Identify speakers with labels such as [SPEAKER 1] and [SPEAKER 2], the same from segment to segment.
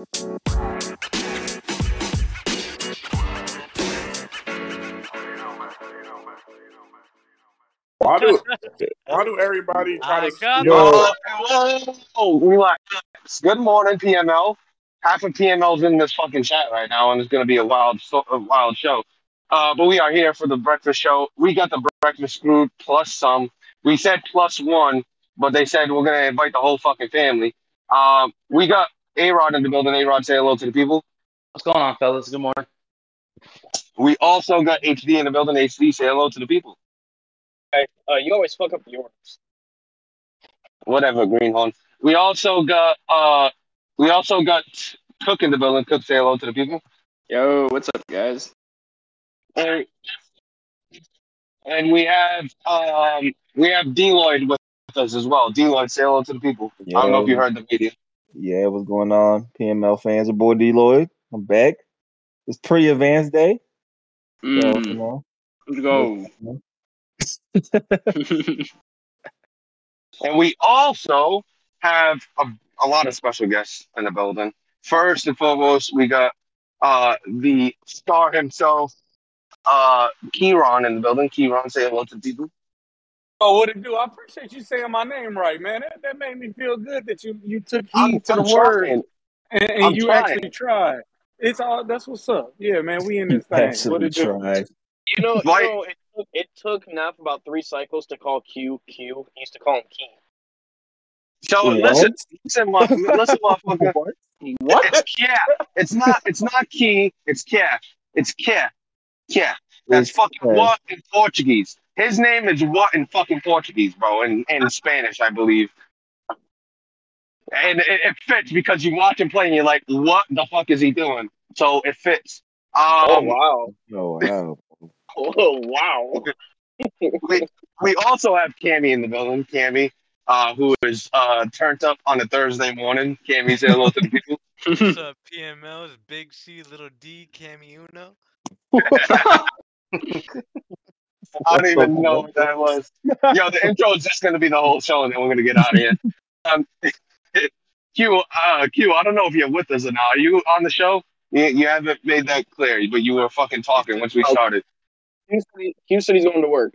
[SPEAKER 1] Why do why do everybody try
[SPEAKER 2] I
[SPEAKER 1] to
[SPEAKER 2] got
[SPEAKER 1] steal-
[SPEAKER 3] Yo, whoa, relax. Good morning, PML. Half of PML's in this fucking chat right now, and it's gonna be a wild, so- a wild show. Uh, but we are here for the breakfast show. We got the breakfast food plus some. We said plus one, but they said we're gonna invite the whole fucking family. Um, we got A Rod in the building. A Rod, say hello to the people.
[SPEAKER 4] What's going on, fellas? Good morning.
[SPEAKER 3] We also got HD in the building. HD, say hello to the people.
[SPEAKER 5] Hey, uh, you always fuck up the orders.
[SPEAKER 3] Whatever, Greenhorn. We also got uh, we also got Cook in the building. Cook, say hello to the people.
[SPEAKER 6] Yo, what's up, guys?
[SPEAKER 3] And, and we have um we have Deloyd with us as well. Deloyd, say hello to the people. I don't know if you heard the video.
[SPEAKER 7] Yeah, what's going on? PML fans, your boy D Lloyd. I'm back. It's pre advanced day. So, you
[SPEAKER 6] Mm,
[SPEAKER 7] know,
[SPEAKER 6] let's go.
[SPEAKER 3] And we also have a, a lot of special guests in the building. First and foremost, we got uh the star himself, uh Kieron in the building. Kieron, say hello to the people.
[SPEAKER 1] Oh, what it do? I appreciate you saying my name right, man. That, that made me feel good that you you took heed
[SPEAKER 3] I'm,
[SPEAKER 1] to
[SPEAKER 3] I'm
[SPEAKER 1] the word
[SPEAKER 3] trying.
[SPEAKER 1] and, and
[SPEAKER 3] I'm
[SPEAKER 1] you
[SPEAKER 3] trying.
[SPEAKER 1] actually tried. It's all that's what's up. Yeah, man, we in this thing. What
[SPEAKER 7] actually
[SPEAKER 1] it do?
[SPEAKER 5] You know,
[SPEAKER 3] Like-
[SPEAKER 5] you know it, took, it took Nap about three cycles to call Q Q. He used to call him Key.
[SPEAKER 3] So
[SPEAKER 7] What?
[SPEAKER 3] listen, listen, my, listen, motherfucker.
[SPEAKER 6] What?
[SPEAKER 3] It's Kia. It's not. It's not key. It's Kia. It's Kia. Kia. That's
[SPEAKER 7] It's
[SPEAKER 3] fucking
[SPEAKER 7] Kia.
[SPEAKER 3] what in Portuguese. His name is what in fucking Portuguese, bro, and in, Spanish, I believe. And it, it fits because you watch him play and you're like, what the fuck is he doing? So it fits. Um,
[SPEAKER 5] oh wow!
[SPEAKER 7] Oh wow.
[SPEAKER 5] Oh wow!
[SPEAKER 3] we, we also have Cammy in the building. Cammy, uh, who is uh, turned up on a Thursday morning. Cammy, say hello to the people.
[SPEAKER 2] What's up, PMLs? Big C, little D, Cammy Uno.
[SPEAKER 3] I don't even know what that was. Yo, the intro is just going to be the whole show, and then we're going to get out of here. Um, Q, uh, Q, I don't know if you're with us or not. Are you on the show? You, you haven't made that clear, but you were fucking talking once we started.
[SPEAKER 5] Q said, he, Q said he's going to work.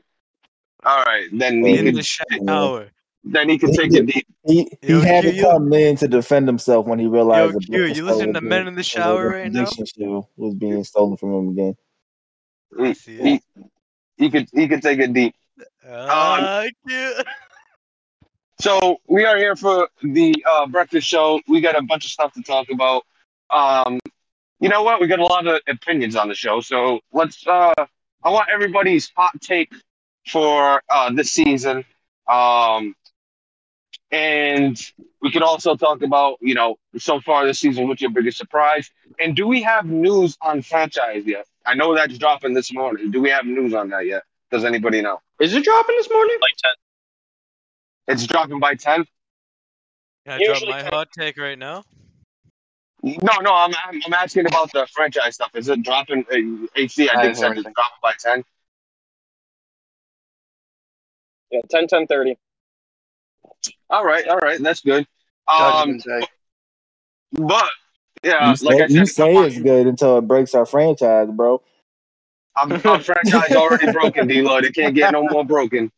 [SPEAKER 3] All right, then he
[SPEAKER 2] In
[SPEAKER 3] can,
[SPEAKER 2] the shower.
[SPEAKER 3] then he can take it deep.
[SPEAKER 7] He he
[SPEAKER 2] Yo,
[SPEAKER 7] had
[SPEAKER 2] Q,
[SPEAKER 7] to
[SPEAKER 2] you-
[SPEAKER 7] come in to defend himself when he realized
[SPEAKER 2] Yo, Q, you listen to Men in the Shower right now?
[SPEAKER 7] prediction show was being stolen from him again.
[SPEAKER 2] I
[SPEAKER 3] He,
[SPEAKER 2] see
[SPEAKER 3] he, could he could take it deep.
[SPEAKER 2] Ah, Q.
[SPEAKER 3] So we are here for the uh, breakfast show. We got a bunch of stuff to talk about. Um, you know what? We got a lot of opinions on the show. So let's. Uh, I want everybody's hot take for uh, this season, um, and we could also talk about you know so far this season. What's your biggest surprise? And do we have news on franchise yet? I know that's dropping this morning. Do we have news on that yet? Does anybody know?
[SPEAKER 6] Is it dropping this morning?
[SPEAKER 5] Like ten.
[SPEAKER 3] It's dropping by ten.
[SPEAKER 2] Can I drop my
[SPEAKER 5] ten.
[SPEAKER 2] hot take right now?
[SPEAKER 3] No, no, I'm, I'm I'm asking about the franchise stuff. Is it dropping? Uh, HC, I
[SPEAKER 6] I
[SPEAKER 3] did say
[SPEAKER 6] heard
[SPEAKER 3] it's dropping by ten.
[SPEAKER 5] Yeah, 10, 10, 30.
[SPEAKER 3] All right, all right, that's good.
[SPEAKER 6] Judgment
[SPEAKER 3] Um, but yeah,
[SPEAKER 7] you say,
[SPEAKER 3] like I said,
[SPEAKER 7] you say it's good until it breaks our franchise, bro.
[SPEAKER 3] I'm, our franchise already broken, D Lloyd. It can't get no more broken.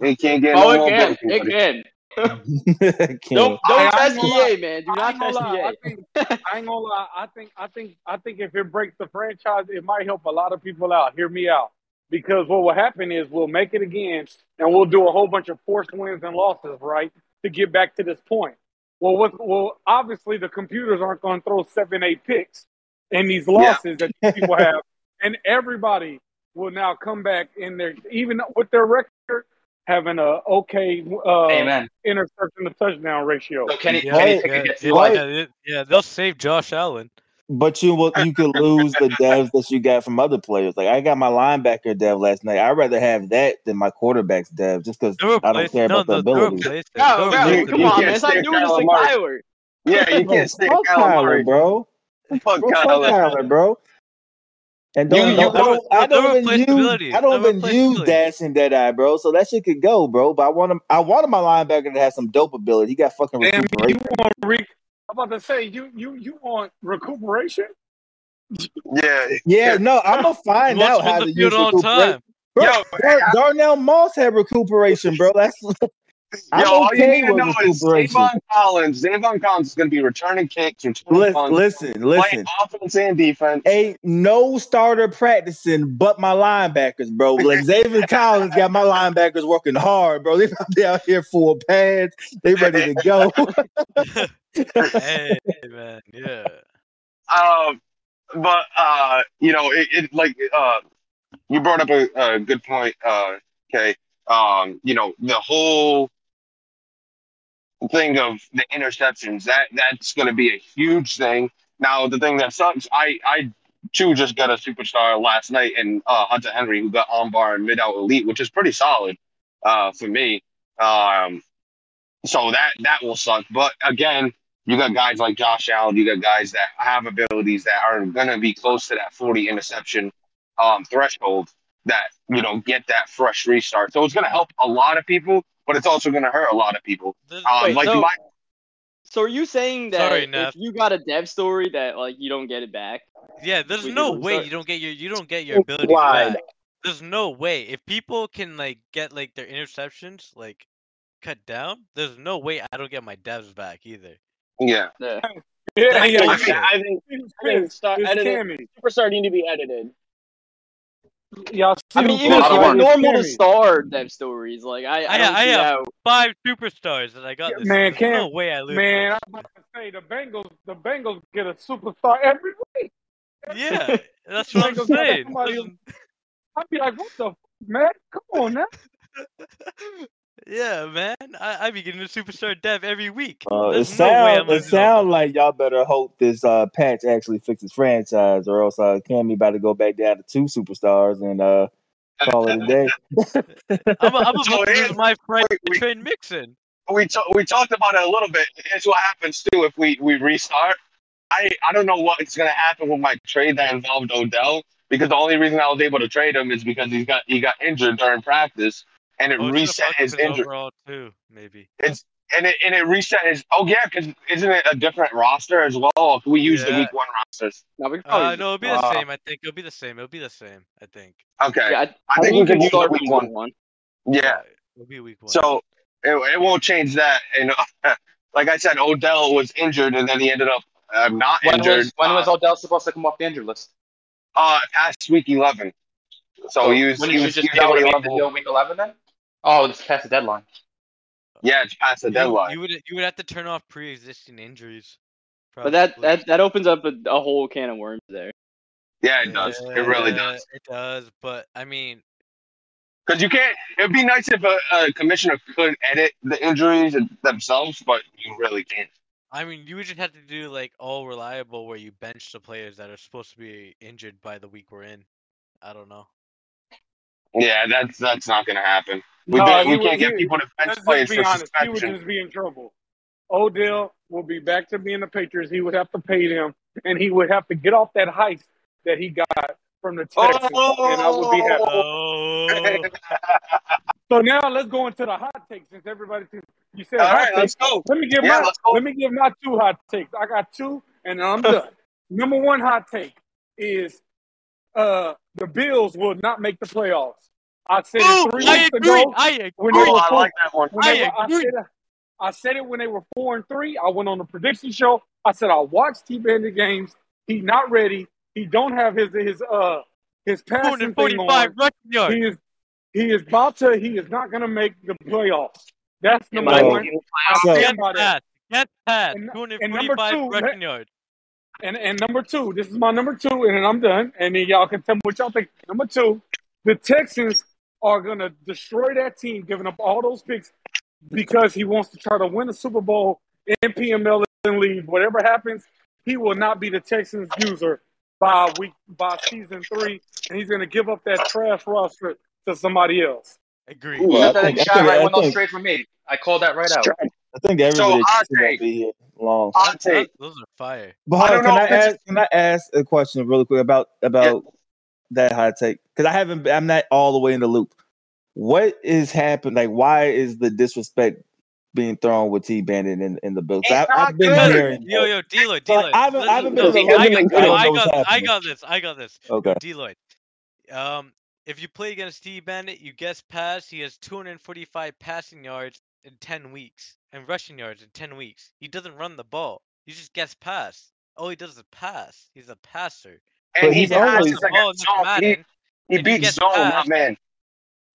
[SPEAKER 3] It can't get
[SPEAKER 6] Oh,
[SPEAKER 3] no more
[SPEAKER 6] can.
[SPEAKER 3] broken.
[SPEAKER 6] It
[SPEAKER 3] buddy.
[SPEAKER 6] can.
[SPEAKER 7] Can't-
[SPEAKER 6] Don't don't
[SPEAKER 1] I
[SPEAKER 6] test
[SPEAKER 1] ain't.
[SPEAKER 6] EA, man. Do
[SPEAKER 1] I
[SPEAKER 6] not
[SPEAKER 1] gonna
[SPEAKER 6] test
[SPEAKER 1] lie. I think I ain't gonna lie. I think I think I think if it breaks the franchise, it might help a lot of people out. Hear me out. Because what will happen is we'll make it again and we'll do a whole bunch of forced wins and losses, right? To get back to this point. Well what well obviously the computers aren't gonna throw seven, eight picks in these losses that these people have. And everybody will now come back in their even with their record having a okay uh
[SPEAKER 4] Amen.
[SPEAKER 1] interception to touchdown ratio.
[SPEAKER 6] So Kenny,
[SPEAKER 2] Yeah,
[SPEAKER 6] Kenny
[SPEAKER 2] yeah, yeah, yeah, yeah, they'll save Josh Allen.
[SPEAKER 7] But you will you could lose the devs that you got from other players. Like I got my linebacker dev last night. I'd rather have that than my quarterback's dev, just because I don't care
[SPEAKER 2] no,
[SPEAKER 7] about the
[SPEAKER 2] they'll, they'll
[SPEAKER 7] ability.
[SPEAKER 2] replace.
[SPEAKER 6] No, no,
[SPEAKER 3] you-
[SPEAKER 6] come
[SPEAKER 3] you
[SPEAKER 6] on, man. Stop
[SPEAKER 3] stand
[SPEAKER 6] doing this to
[SPEAKER 3] Kyler Yeah, you can't stick
[SPEAKER 7] fuck
[SPEAKER 3] Kyler
[SPEAKER 7] Kyler,
[SPEAKER 3] Murray.
[SPEAKER 7] bro.
[SPEAKER 3] Fuck
[SPEAKER 7] Bro, fuck
[SPEAKER 3] Kyler.
[SPEAKER 7] Kyler, bro. And don't,
[SPEAKER 3] You-
[SPEAKER 7] don't-
[SPEAKER 3] you
[SPEAKER 7] I don't, I
[SPEAKER 2] they'll
[SPEAKER 7] don't even use. I don't even use
[SPEAKER 2] ability.
[SPEAKER 7] Dashing Deadeye, bro. So that shit could go, bro. But I want him, I wanted my linebacker to have some dope ability. He got fucking
[SPEAKER 1] Damn, you want Rick? I'm about to say you you you want recuperation?
[SPEAKER 3] Yeah.
[SPEAKER 7] Yeah, no, I'm gonna find out how
[SPEAKER 2] the
[SPEAKER 7] to
[SPEAKER 2] field
[SPEAKER 7] use
[SPEAKER 2] all the time.
[SPEAKER 7] Bro,
[SPEAKER 3] Yo,
[SPEAKER 7] Dar- Darnell Moss had recuperation, bro. That's I'm
[SPEAKER 3] Yo, all you
[SPEAKER 7] okay
[SPEAKER 3] need to know is
[SPEAKER 7] recuperation.
[SPEAKER 3] Zaven Collins. Zaven Collins is going to be returning kicks, returning
[SPEAKER 7] Listen,
[SPEAKER 3] punts,
[SPEAKER 7] listen, listen.
[SPEAKER 3] offense and defense.
[SPEAKER 7] Ain't no starter practicing but my linebackers, bro. Like Xavier Collins got my linebackers working hard, bro. They probably out here full pads. They ready to go.
[SPEAKER 2] hey man, yeah.
[SPEAKER 3] Um, but uh, you know, it, it like uh, you brought up a, a good point. Uh, okay. Um, you know, the whole thing of the interceptions that that's going to be a huge thing. Now, the thing that sucks, I I too just got a superstar last night in uh, Hunter Henry who got on bar and mid out elite, which is pretty solid uh, for me. Um, so that that will suck. But again, you got guys like Josh Allen, you got guys that have abilities that are going to be close to that 40 interception um, threshold that you know get that fresh restart. So it's going to help a lot of people, but it's also going to hurt a lot of people.
[SPEAKER 2] There's-
[SPEAKER 3] Um,
[SPEAKER 6] Wait,
[SPEAKER 3] like
[SPEAKER 6] so-
[SPEAKER 3] my,
[SPEAKER 6] So are you saying that
[SPEAKER 2] Sorry,
[SPEAKER 6] if
[SPEAKER 2] Neff.
[SPEAKER 6] you got a dev story that like you don't get it back?
[SPEAKER 2] yeah, there's no way
[SPEAKER 6] sorry.
[SPEAKER 2] you don't get your you don't get your abilities
[SPEAKER 5] Implied.
[SPEAKER 2] back. There's no way if people can like get like their interceptions like cut down. There's no way I don't get my devs back either.
[SPEAKER 3] yeah,
[SPEAKER 6] Yeah.
[SPEAKER 1] Yeah,
[SPEAKER 2] That's
[SPEAKER 1] yeah.
[SPEAKER 2] bullshit.
[SPEAKER 5] I think
[SPEAKER 1] It's,
[SPEAKER 5] I think start
[SPEAKER 1] it's
[SPEAKER 5] editing.
[SPEAKER 1] Cammy.
[SPEAKER 5] Superstar need to be edited.
[SPEAKER 1] Y'all
[SPEAKER 6] I mean,
[SPEAKER 1] who
[SPEAKER 6] even
[SPEAKER 1] posted
[SPEAKER 6] it's
[SPEAKER 1] it?
[SPEAKER 6] normal to
[SPEAKER 1] Cammy.
[SPEAKER 6] start dev stories. Like I, I
[SPEAKER 2] I- I have-
[SPEAKER 6] how.
[SPEAKER 2] Five superstars that I got
[SPEAKER 1] Yeah,
[SPEAKER 2] this.
[SPEAKER 1] man,
[SPEAKER 2] There's
[SPEAKER 1] Cam-
[SPEAKER 2] no way I lose.
[SPEAKER 1] Man,
[SPEAKER 2] this.
[SPEAKER 1] I'm about to say the Bengals. The Bengals get a superstar every week.
[SPEAKER 2] Yeah, that's what I'm
[SPEAKER 1] Bengals got
[SPEAKER 2] saying.
[SPEAKER 1] somebody- I'd be like, what the f- man? Come on now.
[SPEAKER 2] yeah, man. I I be getting a superstar dev every week.
[SPEAKER 7] Uh, it
[SPEAKER 2] There's no
[SPEAKER 7] sound it sound like y'all better hope this uh, patch actually fixes franchise, or else uh, Cammy about to go back down to two superstars and uh, call it a day.
[SPEAKER 2] I'm, I'm
[SPEAKER 3] So
[SPEAKER 2] about to
[SPEAKER 3] here's-
[SPEAKER 2] lose my friend
[SPEAKER 3] wait, wait.
[SPEAKER 2] Trent Mixon.
[SPEAKER 3] we ta- we talked about it a little bit. Here's what happens too if we we restart. I I don't know what's gonna happen with my trade that involved Odell because the only reason I was able to trade him is because he got he got injured during practice and it
[SPEAKER 2] Oh,
[SPEAKER 3] reset
[SPEAKER 2] fuck
[SPEAKER 3] his injury
[SPEAKER 2] overall too, maybe.
[SPEAKER 3] It's and it and it reset his. Oh yeah, because isn't it a different roster as well? Or can we use the week one rosters?
[SPEAKER 6] No, we could
[SPEAKER 2] Uh, no, it'll be the
[SPEAKER 3] uh,
[SPEAKER 2] same. I think it'll be the same. It'll be the same. I think.
[SPEAKER 3] Okay,
[SPEAKER 6] yeah, I,
[SPEAKER 3] I
[SPEAKER 6] I
[SPEAKER 3] think
[SPEAKER 6] think
[SPEAKER 3] we
[SPEAKER 6] you
[SPEAKER 3] can
[SPEAKER 6] can
[SPEAKER 3] use
[SPEAKER 6] start
[SPEAKER 3] week
[SPEAKER 6] week
[SPEAKER 3] one.
[SPEAKER 6] one.
[SPEAKER 3] yeah.
[SPEAKER 2] It'll be week one.
[SPEAKER 3] So it, it won't change that. And like I said, Odell was injured, and then he ended up uh, not
[SPEAKER 4] When
[SPEAKER 3] injured.
[SPEAKER 4] was when was
[SPEAKER 3] uh,
[SPEAKER 4] Odell supposed to come off the injured list?
[SPEAKER 3] uh, past week eleven? So he was.
[SPEAKER 4] when
[SPEAKER 3] he was,
[SPEAKER 4] should
[SPEAKER 3] he
[SPEAKER 4] just
[SPEAKER 3] was
[SPEAKER 4] be able to make the deal week eleven then? Oh, it's past the deadline.
[SPEAKER 3] Yeah, it's past the
[SPEAKER 2] you,
[SPEAKER 3] deadline.
[SPEAKER 2] you would you would have to turn off pre-existing injuries.
[SPEAKER 6] But that, that that opens up a, a whole can of worms there.
[SPEAKER 3] yeah, it does. It really does.
[SPEAKER 2] It does. But I mean,
[SPEAKER 3] Because you can't. It'd be nice if a, a commissioner could edit the injuries themselves, but you really can't.
[SPEAKER 2] I mean, you would just have to do like all reliable, where you bench the players that are supposed to be injured by the week we're in. I don't know.
[SPEAKER 3] Yeah, that's that's not gonna happen. We,
[SPEAKER 1] No,
[SPEAKER 3] we can't get people to bench players
[SPEAKER 1] be
[SPEAKER 3] for
[SPEAKER 1] honest. He would just be in trouble. Odell will be back to being the Patriots. He would have to pay them, and he would have to get off that heist that he got from the Texans, and I would be happy.
[SPEAKER 2] Oh,
[SPEAKER 1] So now let's go into the hot takes since everybody you said
[SPEAKER 3] All
[SPEAKER 1] hot
[SPEAKER 3] right,
[SPEAKER 1] takes.
[SPEAKER 3] let's go.
[SPEAKER 1] Let me give
[SPEAKER 3] Yeah,
[SPEAKER 1] my let me give my two hot takes. I got two, and I'm done. Number one hot take is uh the Bills will not make the playoffs. I said it three
[SPEAKER 2] I
[SPEAKER 1] weeks
[SPEAKER 2] agree.
[SPEAKER 1] ago.
[SPEAKER 2] I agree.
[SPEAKER 1] When they
[SPEAKER 3] Oh,
[SPEAKER 1] were
[SPEAKER 3] I
[SPEAKER 1] four,
[SPEAKER 3] like that one.
[SPEAKER 1] when they
[SPEAKER 2] I
[SPEAKER 1] were- I
[SPEAKER 2] agree.
[SPEAKER 1] said, I said it when they were four and three. I went on the prediction show. I said I watched T Bandit games. He's not ready. He don't have his his uh his passing thing on.
[SPEAKER 2] rushing yards.
[SPEAKER 1] He is he is about to. He is not going to make the playoffs. That's
[SPEAKER 5] In
[SPEAKER 1] number
[SPEAKER 5] my
[SPEAKER 1] one.
[SPEAKER 5] opinion,
[SPEAKER 1] I
[SPEAKER 7] So-
[SPEAKER 1] stand
[SPEAKER 2] Get
[SPEAKER 1] by that.
[SPEAKER 2] pass. Get pass.
[SPEAKER 1] And- and
[SPEAKER 2] 245
[SPEAKER 1] number two,
[SPEAKER 2] rushing yards.
[SPEAKER 1] And and number two, this is my number two, and then I'm done. And then y'all can tell me what y'all think. Number two, the Texans are gonna destroy that team, giving up all those picks because he wants to try to win the Super Bowl in PML and leave. Whatever happens, he will not be the Texans user by week by season three, and he's gonna give up that trash roster to somebody else.
[SPEAKER 2] Agree.
[SPEAKER 3] Ooh,
[SPEAKER 7] Well, I think, I
[SPEAKER 4] shot
[SPEAKER 7] think,
[SPEAKER 4] right
[SPEAKER 7] I
[SPEAKER 4] when those
[SPEAKER 7] think,
[SPEAKER 4] trades. I called that right out.
[SPEAKER 7] I think everybody
[SPEAKER 3] hot
[SPEAKER 7] should not be here long.
[SPEAKER 3] Hot take.
[SPEAKER 2] Those are fire.
[SPEAKER 7] But
[SPEAKER 3] I
[SPEAKER 7] hold on,
[SPEAKER 3] don't
[SPEAKER 7] can
[SPEAKER 3] know
[SPEAKER 7] I ask? Can I ask a question really quick about about that hot take? Because I haven't. I'm not all the way in the loop. What is happening? Like, why is the disrespect being thrown with T Bandit in, in the Bills.
[SPEAKER 3] It's
[SPEAKER 7] I,
[SPEAKER 3] not
[SPEAKER 7] I've been
[SPEAKER 3] good.
[SPEAKER 7] hearing.
[SPEAKER 2] Yo, yo, D Lloyd,
[SPEAKER 7] So,
[SPEAKER 2] D Lloyd.
[SPEAKER 7] I haven't- I haven't been
[SPEAKER 2] listen, I got,
[SPEAKER 5] at
[SPEAKER 2] I got, I got this. I got this.
[SPEAKER 7] Okay.
[SPEAKER 2] D Lloyd. Um, if you play against T Bandit, you guess pass. He has 245 passing yards in 10 weeks and rushing yards in 10 weeks. He doesn't run the ball. He just gets pass. All he does is pass. He's a passer.
[SPEAKER 3] And
[SPEAKER 7] But
[SPEAKER 3] he
[SPEAKER 7] he's
[SPEAKER 2] He
[SPEAKER 7] always-
[SPEAKER 2] the
[SPEAKER 3] like
[SPEAKER 2] ball
[SPEAKER 3] a zone. He,
[SPEAKER 2] Madden.
[SPEAKER 3] he
[SPEAKER 2] and he
[SPEAKER 3] beats
[SPEAKER 2] gets
[SPEAKER 3] zone, not
[SPEAKER 2] passed.
[SPEAKER 3] man.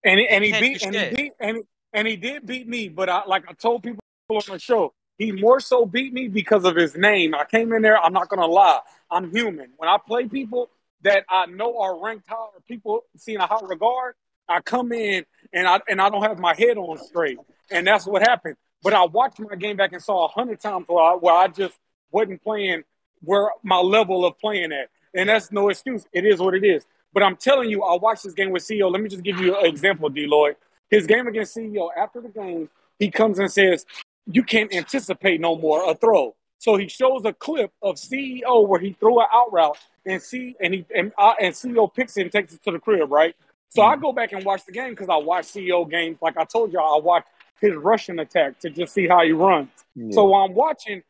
[SPEAKER 1] And he, and he
[SPEAKER 2] can't
[SPEAKER 1] beat and he beat and he, and he did beat me, but I like I told people on the show, he more so beat me because of his name. I came in there, I'm not gonna lie, I'm human. When I play people that I know are ranked high or people see in a high regard, I come in and I and I don't have my head on straight. And that's what happened. But I watched my game back and saw a hundred times where I, where I just wasn't playing where my level of playing at. And that's no excuse. It is what it is. But I'm telling you, I watched this game with CEO. Let me just give you an example, D Lloyd. His game against CEO, after the game, he comes and says, You can't anticipate no more a throw. So he shows a clip of CEO where he threw an out route and see and he and, uh, and CEO picks it and takes it to the crib, right? So I go back and watch the game because I watch CEO games. Like I told y'all, I watch his rushing attack to just see how he runs.
[SPEAKER 7] Yeah.
[SPEAKER 1] So I'm watching,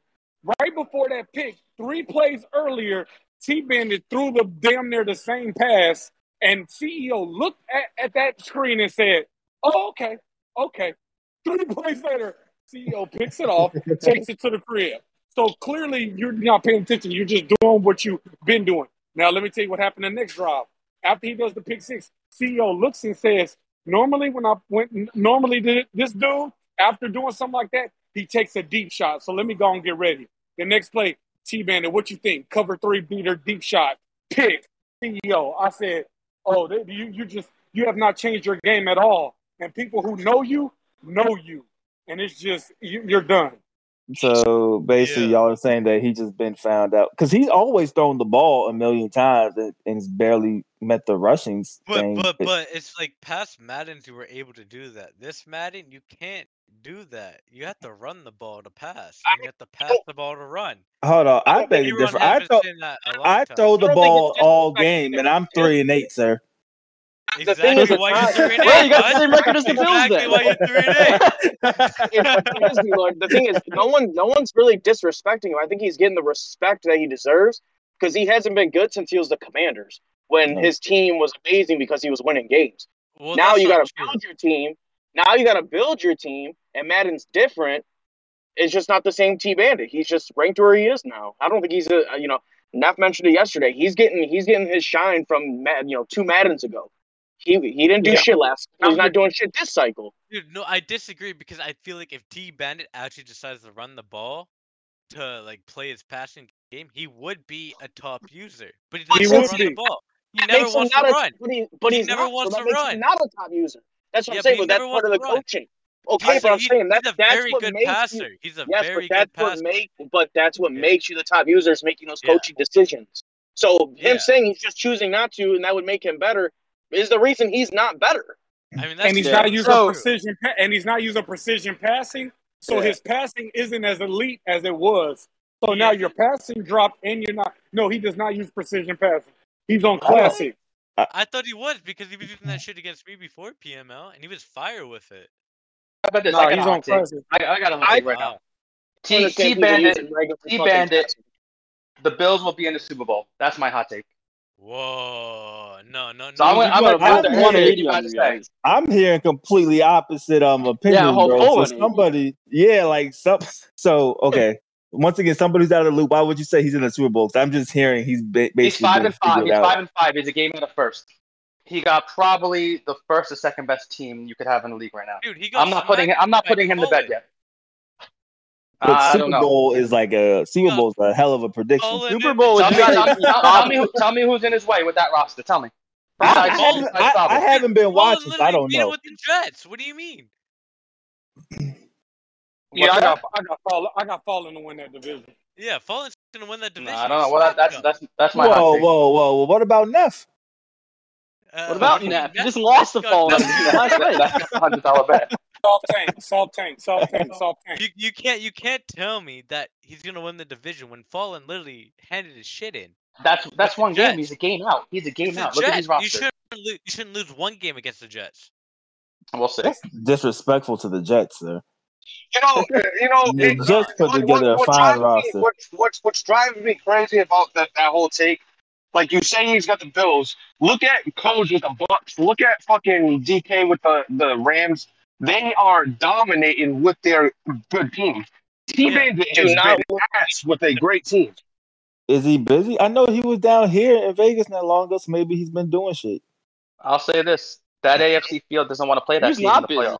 [SPEAKER 1] right before that pick, three plays earlier, T Bandit threw the damn near the same pass, and CEO looked at, at that screen and said, Oh, okay, okay. Three plays later, CEO picks it off, takes it to the crib. So clearly you're not paying attention. You're just doing what you've been doing. Now let me tell you what happened the next drive. After he does the pick six, CEO looks and says, Normally, when I went, normally th- this dude, after doing something like that, he takes a deep shot. So let me go and get ready. The next play, T Bandit, what you think? Cover three beater, deep shot, pick, CEO. I said, oh, they, you you just you have not changed your game at all. And people who know you know you, and it's just you, you're done.
[SPEAKER 7] So basically,
[SPEAKER 2] Yeah.
[SPEAKER 7] y'all are saying that he just been found out because he's always thrown the ball a million times and, and barely met the rushing
[SPEAKER 2] But
[SPEAKER 7] thing.
[SPEAKER 2] but but it's like past Maddens you were able to do that. This Madden you can't do that. You have to run the ball to pass. And you have to pass the ball to run.
[SPEAKER 7] hold on, I
[SPEAKER 2] But
[SPEAKER 7] beg to
[SPEAKER 2] Leron
[SPEAKER 7] differ. I
[SPEAKER 2] haven't
[SPEAKER 7] throw,
[SPEAKER 2] seen that a long
[SPEAKER 7] I throw the
[SPEAKER 5] I don't think
[SPEAKER 7] ball all game, and I'm three and eight, sir.
[SPEAKER 5] The thing
[SPEAKER 2] Exactly
[SPEAKER 5] is,
[SPEAKER 2] why
[SPEAKER 5] not-
[SPEAKER 2] you
[SPEAKER 6] Well, you got the same record as the Bills
[SPEAKER 2] Exactly
[SPEAKER 6] then.
[SPEAKER 2] why you three and eight.
[SPEAKER 5] It's- it is, D-Lord. The thing is, no one, no one's really disrespecting him. I think he's getting the respect that he deserves because he hasn't been good since he was the Commanders when
[SPEAKER 7] No.
[SPEAKER 5] his team was amazing because he was winning games.
[SPEAKER 2] Well,
[SPEAKER 5] now you got to build your team. Now you got to build your team, and Madden's different. It's just not the same T Bandit. He's just ranked where he is now. I don't think he's a you know. Neff mentioned it yesterday. He's getting he's getting his shine from Mad, you know two Maddens ago. He he didn't do
[SPEAKER 1] Yeah.
[SPEAKER 5] shit last. He's not doing shit this cycle.
[SPEAKER 2] Dude, no, I disagree because I feel like if T Bandit actually decides to run the ball to like play his passing game, he would be a top user. But he doesn't run
[SPEAKER 1] be.
[SPEAKER 2] the ball. He
[SPEAKER 5] That
[SPEAKER 2] never wants to
[SPEAKER 5] a-
[SPEAKER 2] run.
[SPEAKER 5] But, he, but
[SPEAKER 2] He never
[SPEAKER 5] not,
[SPEAKER 2] wants
[SPEAKER 5] so
[SPEAKER 2] to
[SPEAKER 5] that makes him
[SPEAKER 2] run.
[SPEAKER 5] not a top user. That's what
[SPEAKER 2] Yeah,
[SPEAKER 5] I'm saying. But that's part of the
[SPEAKER 2] run.
[SPEAKER 5] coaching. Okay, but I'm
[SPEAKER 2] he-
[SPEAKER 5] saying that
[SPEAKER 2] a
[SPEAKER 5] that's
[SPEAKER 2] very
[SPEAKER 5] what
[SPEAKER 2] good
[SPEAKER 5] makes
[SPEAKER 2] passer.
[SPEAKER 5] you.
[SPEAKER 2] He's a
[SPEAKER 5] Yes,
[SPEAKER 2] very
[SPEAKER 5] but that's
[SPEAKER 2] good
[SPEAKER 5] what
[SPEAKER 2] passer.
[SPEAKER 5] make. But that's what
[SPEAKER 2] Yeah.
[SPEAKER 5] makes you the top user is making those coaching decisions. So him saying he's just choosing not to, and that would make him better, is the reason he's not better.
[SPEAKER 2] I mean, that's
[SPEAKER 1] and he's
[SPEAKER 2] true.
[SPEAKER 1] not using
[SPEAKER 6] So-
[SPEAKER 1] precision, and he's not using precision passing. So
[SPEAKER 5] Yeah.
[SPEAKER 1] his passing isn't as elite as it was. So now your passing dropped, and you're not. No, he does not use precision passing. He's on classic.
[SPEAKER 2] I thought he was because he was using that shit against me before PML, and he was fire with it.
[SPEAKER 4] How about this?
[SPEAKER 1] No,
[SPEAKER 4] I got
[SPEAKER 1] he's
[SPEAKER 4] a
[SPEAKER 1] on
[SPEAKER 4] hot take.
[SPEAKER 1] classic.
[SPEAKER 4] I, I got a hot
[SPEAKER 5] I-
[SPEAKER 4] take right now.
[SPEAKER 2] Wow.
[SPEAKER 4] T
[SPEAKER 5] Understand
[SPEAKER 4] T
[SPEAKER 5] people
[SPEAKER 4] Bandit, T Bandit. the Bills will be in the Super Bowl. That's my hot take.
[SPEAKER 2] Whoa, no, no,
[SPEAKER 4] So I'm
[SPEAKER 2] no.
[SPEAKER 4] gonna, I'm
[SPEAKER 7] you
[SPEAKER 4] gonna
[SPEAKER 7] got-
[SPEAKER 4] put the
[SPEAKER 7] I'm
[SPEAKER 4] everything
[SPEAKER 7] hearing-
[SPEAKER 4] you guys say.
[SPEAKER 7] I'm hearing completely opposite um opinion,
[SPEAKER 6] Hulk
[SPEAKER 7] bro. So somebody, yeah, like some. So okay, once again, somebody's out of the loop. Why would you say he's in the Super Bowl? 'Cause I'm just hearing he's ba- basically
[SPEAKER 4] He's five and five.
[SPEAKER 7] figured
[SPEAKER 4] He's
[SPEAKER 7] out.
[SPEAKER 4] five and five. He's a game out of first. He got probably the first or second best team you could have in the league right now.
[SPEAKER 2] Dude, he got
[SPEAKER 4] I'm not putting
[SPEAKER 2] smacked
[SPEAKER 4] I'm not putting him to bed yet.
[SPEAKER 7] But
[SPEAKER 4] I
[SPEAKER 7] Super
[SPEAKER 4] don't know.
[SPEAKER 7] Bowl is like a Super Bowl is a hell of a prediction.
[SPEAKER 2] Cullen
[SPEAKER 6] Super Bowl
[SPEAKER 2] the
[SPEAKER 6] is
[SPEAKER 4] Tell me,
[SPEAKER 2] chat.
[SPEAKER 4] tell, me, tell, tell me who, tell me who's in his way with that roster. Tell me.
[SPEAKER 7] I, I haven't, I, I haven't been
[SPEAKER 2] Cullen
[SPEAKER 7] watching, so I don't know.
[SPEAKER 2] with the Jets. What do you mean?
[SPEAKER 4] Yeah,
[SPEAKER 1] I
[SPEAKER 4] I
[SPEAKER 1] got, I got, fall, I got falling to win that division.
[SPEAKER 2] Yeah, Fallen's gonna win that
[SPEAKER 4] No,
[SPEAKER 2] division.
[SPEAKER 4] I don't know. Well, that, that's that's that's my
[SPEAKER 7] Whoa, whoa, whoa, whoa! What about Neff?
[SPEAKER 2] Uh,
[SPEAKER 6] What about
[SPEAKER 2] do you
[SPEAKER 6] Neff? He just lost the
[SPEAKER 2] got
[SPEAKER 6] Fallen
[SPEAKER 2] Neff.
[SPEAKER 6] last night.
[SPEAKER 4] That's a hundred dollar bet.
[SPEAKER 1] Soft tank, soft tank, soft tank, soft tank.
[SPEAKER 2] You, you can't you can't tell me that he's gonna win the division when Fallen literally handed his shit in.
[SPEAKER 4] That's that's one
[SPEAKER 2] Jets.
[SPEAKER 4] game. He's a game out. He's a game
[SPEAKER 2] It's
[SPEAKER 4] out. Look at
[SPEAKER 2] Jets.
[SPEAKER 4] his
[SPEAKER 2] You shouldn't lo- you shouldn't lose one game against the Jets.
[SPEAKER 4] We'll see.
[SPEAKER 7] That's disrespectful to the Jets, sir.
[SPEAKER 3] You know, you know,
[SPEAKER 7] They
[SPEAKER 3] it-
[SPEAKER 7] just put
[SPEAKER 3] what-
[SPEAKER 7] together a
[SPEAKER 3] what- what's
[SPEAKER 7] fine
[SPEAKER 3] me-
[SPEAKER 7] roster.
[SPEAKER 3] What's, what's what's driving me crazy about that, that whole take? Like you say, he's got the Bills. Look at Coach with the Bucks. Look at fucking DK with the the Rams. They are dominating with their good team. T Bandit
[SPEAKER 5] Do
[SPEAKER 3] has
[SPEAKER 5] not
[SPEAKER 3] been ass with a great team.
[SPEAKER 7] Is he busy? I know he was down here in Vegas not long ago, so maybe he's been doing shit.
[SPEAKER 4] I'll say this: that AFC field doesn't want to play that
[SPEAKER 6] Who's
[SPEAKER 4] team in
[SPEAKER 6] not
[SPEAKER 4] the
[SPEAKER 6] busy?
[SPEAKER 4] playoffs.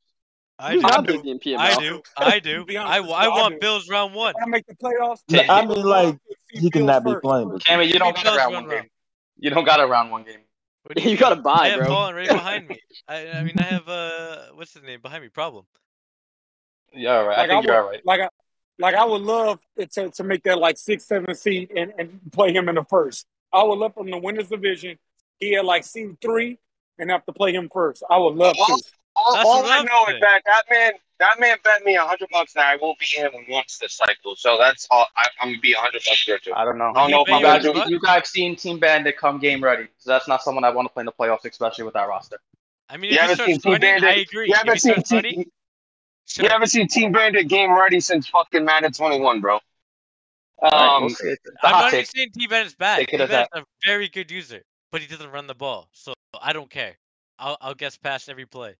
[SPEAKER 2] I
[SPEAKER 6] Who's
[SPEAKER 2] do.
[SPEAKER 6] not
[SPEAKER 1] do.
[SPEAKER 6] PML?
[SPEAKER 2] I do. I do. I, I
[SPEAKER 1] I
[SPEAKER 2] want. Bills round one.
[SPEAKER 1] I make the playoffs.
[SPEAKER 7] I mean, like
[SPEAKER 1] See
[SPEAKER 7] he cannot be playing.
[SPEAKER 4] Cammy, you don't got a round one game. You don't got a round one game.
[SPEAKER 2] What do
[SPEAKER 6] You gotta buy,
[SPEAKER 2] I have
[SPEAKER 6] bro.
[SPEAKER 2] Ballin right behind me. I, I mean, I have uh, what's his name behind me? Problem.
[SPEAKER 4] Yeah, all right. I
[SPEAKER 1] Like I,
[SPEAKER 4] think
[SPEAKER 1] would,
[SPEAKER 4] you're all right.
[SPEAKER 1] like I, like I would love to to make that like six, seven seed and, and play him in the first. I would love him to win his division. He had like seed three and have to play him first. I would love to.
[SPEAKER 3] All,
[SPEAKER 2] That's
[SPEAKER 3] all I know
[SPEAKER 2] saying.
[SPEAKER 3] is that that man, that man bet me a hundred bucks that I won't be in once this cycle. So that's all. I, I'm gonna be a hundred bucks here too.
[SPEAKER 4] I don't know.
[SPEAKER 3] I don't know if
[SPEAKER 2] You
[SPEAKER 3] my
[SPEAKER 4] You
[SPEAKER 3] guys
[SPEAKER 4] guys,
[SPEAKER 2] you
[SPEAKER 4] you guys seen Team Bandit come game ready. So that's not someone I want to play in the playoffs, especially with that roster.
[SPEAKER 2] I mean,
[SPEAKER 3] You
[SPEAKER 2] if
[SPEAKER 3] haven't
[SPEAKER 2] starts
[SPEAKER 3] seen Team
[SPEAKER 2] running, I agree.
[SPEAKER 3] You
[SPEAKER 2] if
[SPEAKER 3] haven't seen Team.
[SPEAKER 2] running, sure.
[SPEAKER 3] You haven't seen Team Bandit game ready since fucking Madden 21, bro.
[SPEAKER 4] All right,
[SPEAKER 3] Um,
[SPEAKER 4] we'll see. It's a
[SPEAKER 2] I'm
[SPEAKER 4] hot
[SPEAKER 2] not even
[SPEAKER 4] take.
[SPEAKER 2] saying T Bandit's bad.
[SPEAKER 4] Take it
[SPEAKER 2] T
[SPEAKER 4] as
[SPEAKER 2] Bennett's a very good user, but he doesn't run the ball, so I don't care. I'll I'll guess past every play.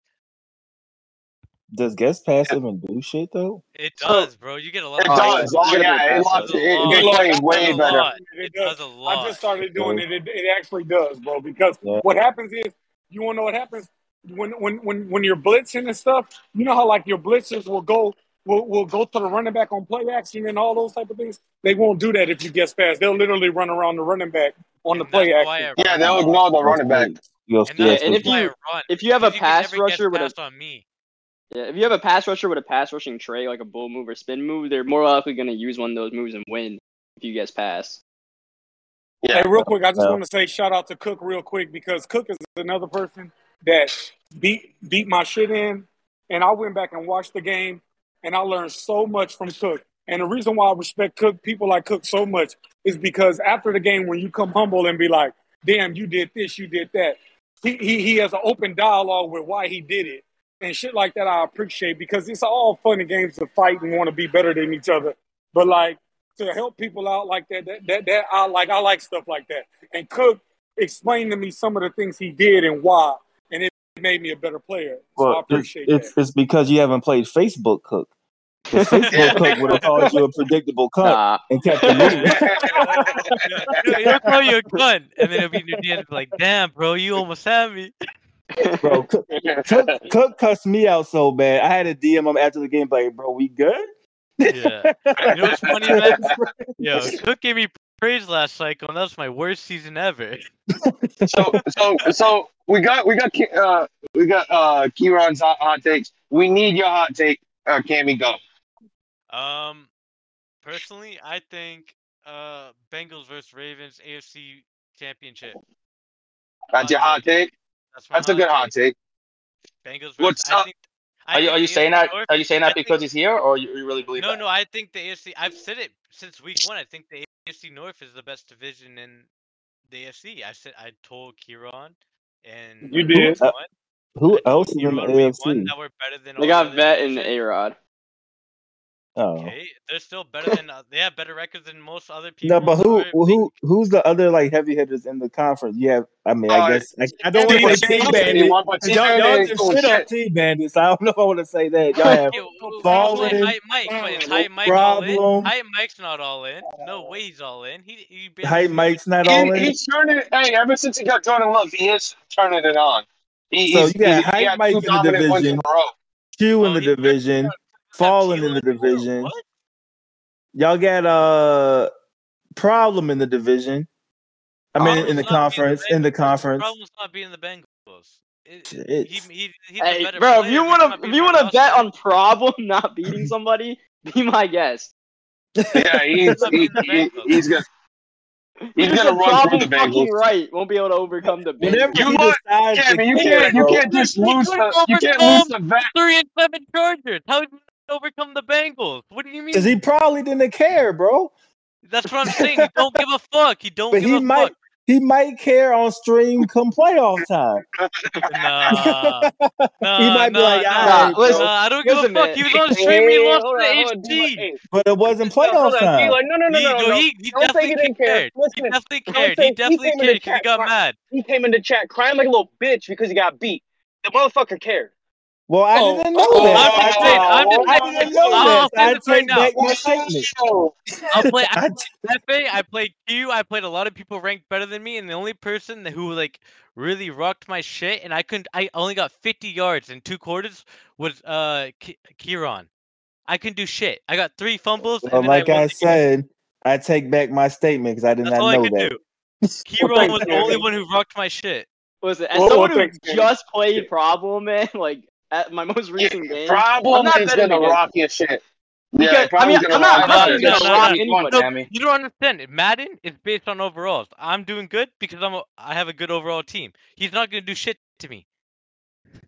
[SPEAKER 7] Does guest pass even do shit though?
[SPEAKER 2] It
[SPEAKER 4] oh.
[SPEAKER 2] does, bro. You get a lot.
[SPEAKER 3] it
[SPEAKER 2] of
[SPEAKER 3] does.
[SPEAKER 2] points.
[SPEAKER 3] Oh yeah, it, lots, it, it
[SPEAKER 2] lot.
[SPEAKER 3] plays
[SPEAKER 2] It
[SPEAKER 3] way
[SPEAKER 2] does a
[SPEAKER 3] better.
[SPEAKER 2] lot.
[SPEAKER 1] It
[SPEAKER 2] It
[SPEAKER 1] does.
[SPEAKER 2] does a
[SPEAKER 1] I
[SPEAKER 2] lot.
[SPEAKER 1] just started doing it. It, it actually does, bro. Because
[SPEAKER 7] Yeah.
[SPEAKER 1] what happens is, you want to know what happens when when when when you're blitzing and stuff. You know how like your blitzers will go will will go to the running back on play action and all those type of things. They won't do that if you guess pass. They'll literally run around the running back on the play action.
[SPEAKER 3] Yeah, they'll
[SPEAKER 2] the
[SPEAKER 3] ignore the running back.
[SPEAKER 7] You'll
[SPEAKER 2] And
[SPEAKER 7] still
[SPEAKER 6] and if you-
[SPEAKER 2] run.
[SPEAKER 6] If you have a
[SPEAKER 2] Because you can
[SPEAKER 6] pass
[SPEAKER 2] never guess
[SPEAKER 6] rusher with a
[SPEAKER 2] past on me.
[SPEAKER 6] Yeah, if you have a pass rusher with a pass rushing tray like a bull move or spin move, they're more likely going to use one of those moves and win if you guess pass.
[SPEAKER 3] Yeah.
[SPEAKER 1] Hey, real quick, I just uh,
[SPEAKER 7] Yeah.
[SPEAKER 1] want to say shout out to Cook real quick because Cook is another person that beat beat my shit in, and I went back and watched the game, and I learned so much from Cook. And the reason why I respect Cook, people like Cook so much, is because after the game, when you come humble and be like, "Damn, you did this, you did that," he he, he has an open dialogue with why he did it and shit like that. I appreciate because it's all fun and games to fight and want to be better than each other, but like to help people out like that, that, that, that I like, I like stuff like that. And Cook explained to me some of the things he did and why, and it made me a better player. So
[SPEAKER 7] Well, it's,
[SPEAKER 1] appreciate
[SPEAKER 7] it's
[SPEAKER 1] that.
[SPEAKER 7] it's because you haven't played Facebook Cook. 'Cause Facebook Cook would have called you a predictable cunt
[SPEAKER 6] Nah,
[SPEAKER 7] and kept it moving.
[SPEAKER 2] He'll- He'll you a gun, and then it'll be near the end. Like, damn, bro, you almost had me.
[SPEAKER 7] Bro, Cook, Cook, Cook cussed me out so bad. I had a DM him after the game, like, bro, we good?
[SPEAKER 2] Yeah. You know what's funny, man? Yo, Cook gave me praise last cycle, and that was my worst season ever.
[SPEAKER 3] so so so we got we got uh we got uh Kieran's hot, hot takes. We need your hot take, uh Cammy go.
[SPEAKER 2] Um, personally, I think uh Bengals versus Ravens AFC Championship.
[SPEAKER 3] That's your hot take?
[SPEAKER 2] That's, my
[SPEAKER 3] That's a good hot take.
[SPEAKER 2] Bengals versus.
[SPEAKER 3] What's
[SPEAKER 2] I
[SPEAKER 3] up?
[SPEAKER 2] think, I
[SPEAKER 4] Are you are you saying
[SPEAKER 2] AFC
[SPEAKER 4] that?
[SPEAKER 2] North-
[SPEAKER 4] Are you saying
[SPEAKER 2] I
[SPEAKER 4] that
[SPEAKER 2] think-
[SPEAKER 4] because he's here, or you, you really believe
[SPEAKER 2] No,
[SPEAKER 4] that?
[SPEAKER 2] no, I think the AFC. I've said it since week one. I think the AFC North is the best division in the AFC. I said I told Kieran, and
[SPEAKER 1] You did.
[SPEAKER 7] Who else is in the
[SPEAKER 2] Kieran
[SPEAKER 7] AFC?
[SPEAKER 2] that we're better than
[SPEAKER 6] they got Vet and
[SPEAKER 2] divisions.
[SPEAKER 6] A Rod.
[SPEAKER 7] Oh.
[SPEAKER 2] Okay, they're still better than uh, they have better records than most other people.
[SPEAKER 7] No, but who
[SPEAKER 2] are-
[SPEAKER 7] who who's the other like heavy hitters in the conference? Yeah, I mean, I
[SPEAKER 3] Uh,
[SPEAKER 7] guess I, I don't want to say Team Bandit.
[SPEAKER 3] Bandit, but Team
[SPEAKER 7] Y'all, y'all just
[SPEAKER 3] ain't
[SPEAKER 7] shit
[SPEAKER 3] doing
[SPEAKER 7] on
[SPEAKER 3] shit.
[SPEAKER 7] Team Bandits. I don't know if I want to say that. Y'all have
[SPEAKER 2] Yeah, w- w-
[SPEAKER 7] Ballin,
[SPEAKER 2] usually Hype Mike, but is Hype Mike all in?
[SPEAKER 7] problem.
[SPEAKER 2] Hype Mike's not all in. No way he's all in. He he
[SPEAKER 7] Hype Mike's not all
[SPEAKER 3] He,
[SPEAKER 7] in.
[SPEAKER 3] he's turning hey, ever since he got Jordan Love, he is turning it on. He,
[SPEAKER 7] So
[SPEAKER 3] he's,
[SPEAKER 7] you got Hype Mike in the
[SPEAKER 3] dominant wins in
[SPEAKER 7] division.
[SPEAKER 3] a row.
[SPEAKER 7] Q in the division,
[SPEAKER 2] Have
[SPEAKER 7] Fallen in the division.
[SPEAKER 2] What?
[SPEAKER 7] Y'all got uh problem in the division. I mean, in the
[SPEAKER 2] Problem's not being
[SPEAKER 7] conference, in the
[SPEAKER 2] Bengals.
[SPEAKER 7] conference.
[SPEAKER 2] Problem's not being the Bengals. It,
[SPEAKER 7] Shit.
[SPEAKER 2] he, he, he's
[SPEAKER 6] Hey,
[SPEAKER 2] better
[SPEAKER 6] bro,
[SPEAKER 2] player,
[SPEAKER 6] if you want to if you want to bet on Problem not beating somebody, be my guest.
[SPEAKER 3] Yeah, he's he, he, he's gonna he's
[SPEAKER 6] Who's
[SPEAKER 3] gonna run through the
[SPEAKER 6] fucking
[SPEAKER 3] Bengals.
[SPEAKER 6] right won't be able to overcome the
[SPEAKER 7] Whenever
[SPEAKER 6] Bengals.
[SPEAKER 3] You
[SPEAKER 7] he
[SPEAKER 3] want-
[SPEAKER 7] decides
[SPEAKER 3] Yeah,
[SPEAKER 7] to
[SPEAKER 3] but you can't you can't just lose the you can't lose the vet.
[SPEAKER 2] three and seven Chargers. How did he overcome the Bengals? What do you mean?
[SPEAKER 7] because he probably didn't care, bro.
[SPEAKER 2] That's what I'm saying. He don't give a fuck. He don't
[SPEAKER 7] But
[SPEAKER 2] give
[SPEAKER 7] he
[SPEAKER 2] a
[SPEAKER 7] might,
[SPEAKER 2] fuck.
[SPEAKER 7] he might care on stream come playoff time.
[SPEAKER 2] Nah, nah,
[SPEAKER 7] he might be
[SPEAKER 2] nah,
[SPEAKER 7] like,
[SPEAKER 2] nah,
[SPEAKER 7] "All
[SPEAKER 6] Nah,
[SPEAKER 7] right,
[SPEAKER 6] listen,
[SPEAKER 7] bro."
[SPEAKER 2] nah, I don't give a
[SPEAKER 6] listen,
[SPEAKER 2] fuck.
[SPEAKER 6] man.
[SPEAKER 2] He was on stream. He
[SPEAKER 5] Hey,
[SPEAKER 2] lost
[SPEAKER 5] hold
[SPEAKER 2] to
[SPEAKER 5] on, hold on,
[SPEAKER 2] HG.
[SPEAKER 5] hey,
[SPEAKER 7] but it wasn't
[SPEAKER 5] hold
[SPEAKER 7] playoff
[SPEAKER 5] on,
[SPEAKER 7] time.
[SPEAKER 5] D-Lo, no, no, no,
[SPEAKER 2] He,
[SPEAKER 5] no,
[SPEAKER 2] no,
[SPEAKER 5] no.
[SPEAKER 2] he, he
[SPEAKER 5] Don't say
[SPEAKER 2] definitely
[SPEAKER 5] he didn't care.
[SPEAKER 2] cared. He
[SPEAKER 5] Listen,
[SPEAKER 2] definitely
[SPEAKER 5] don't
[SPEAKER 2] cared.
[SPEAKER 5] say
[SPEAKER 2] He
[SPEAKER 5] he
[SPEAKER 2] definitely
[SPEAKER 5] came in the
[SPEAKER 2] cared because he
[SPEAKER 5] chat
[SPEAKER 2] got
[SPEAKER 5] cry-
[SPEAKER 2] mad.
[SPEAKER 5] He came in the chat crying like a little bitch because he got beat. The motherfucker cared.
[SPEAKER 7] Well, I
[SPEAKER 5] Oh,
[SPEAKER 7] didn't know
[SPEAKER 5] oh,
[SPEAKER 7] that.
[SPEAKER 2] I'm just saying. I'm just
[SPEAKER 7] I
[SPEAKER 2] saying.
[SPEAKER 7] didn't know
[SPEAKER 2] I'll
[SPEAKER 7] that.
[SPEAKER 2] say this right
[SPEAKER 7] take
[SPEAKER 2] now.
[SPEAKER 7] back my statement.
[SPEAKER 2] I'll play. I
[SPEAKER 7] I
[SPEAKER 2] played FA, I played Q, I played a lot of people ranked better than me, and the only person who like really rocked my shit, and I couldn't, I only got 50 yards in two quarters was uh Ki- Kieran. I couldn't do shit. I got three fumbles,
[SPEAKER 7] Well,
[SPEAKER 2] and
[SPEAKER 7] like
[SPEAKER 2] I,
[SPEAKER 7] I said, I take back my statement because I did
[SPEAKER 2] That's
[SPEAKER 7] not
[SPEAKER 2] all I
[SPEAKER 7] know that.
[SPEAKER 2] do. Kieran was the only one who rocked my shit.
[SPEAKER 6] Listen, as
[SPEAKER 5] Well, well,
[SPEAKER 6] someone who just played Problem, man, like at my most recent game, I'm
[SPEAKER 3] Problem
[SPEAKER 6] not
[SPEAKER 3] is
[SPEAKER 6] betting
[SPEAKER 3] gonna rock your shit.
[SPEAKER 6] Because-
[SPEAKER 3] Yeah,
[SPEAKER 6] I mean, I'm not-
[SPEAKER 3] rock
[SPEAKER 6] I'm
[SPEAKER 3] your
[SPEAKER 6] not
[SPEAKER 3] shit.
[SPEAKER 6] gonna
[SPEAKER 2] no,
[SPEAKER 6] rock
[SPEAKER 2] no,
[SPEAKER 6] anyone.
[SPEAKER 2] no,
[SPEAKER 4] Tammy.
[SPEAKER 2] You don't understand. It. Madden is based on overalls. I'm doing good because I'm a, I have a good overall team. He's not gonna do shit to me.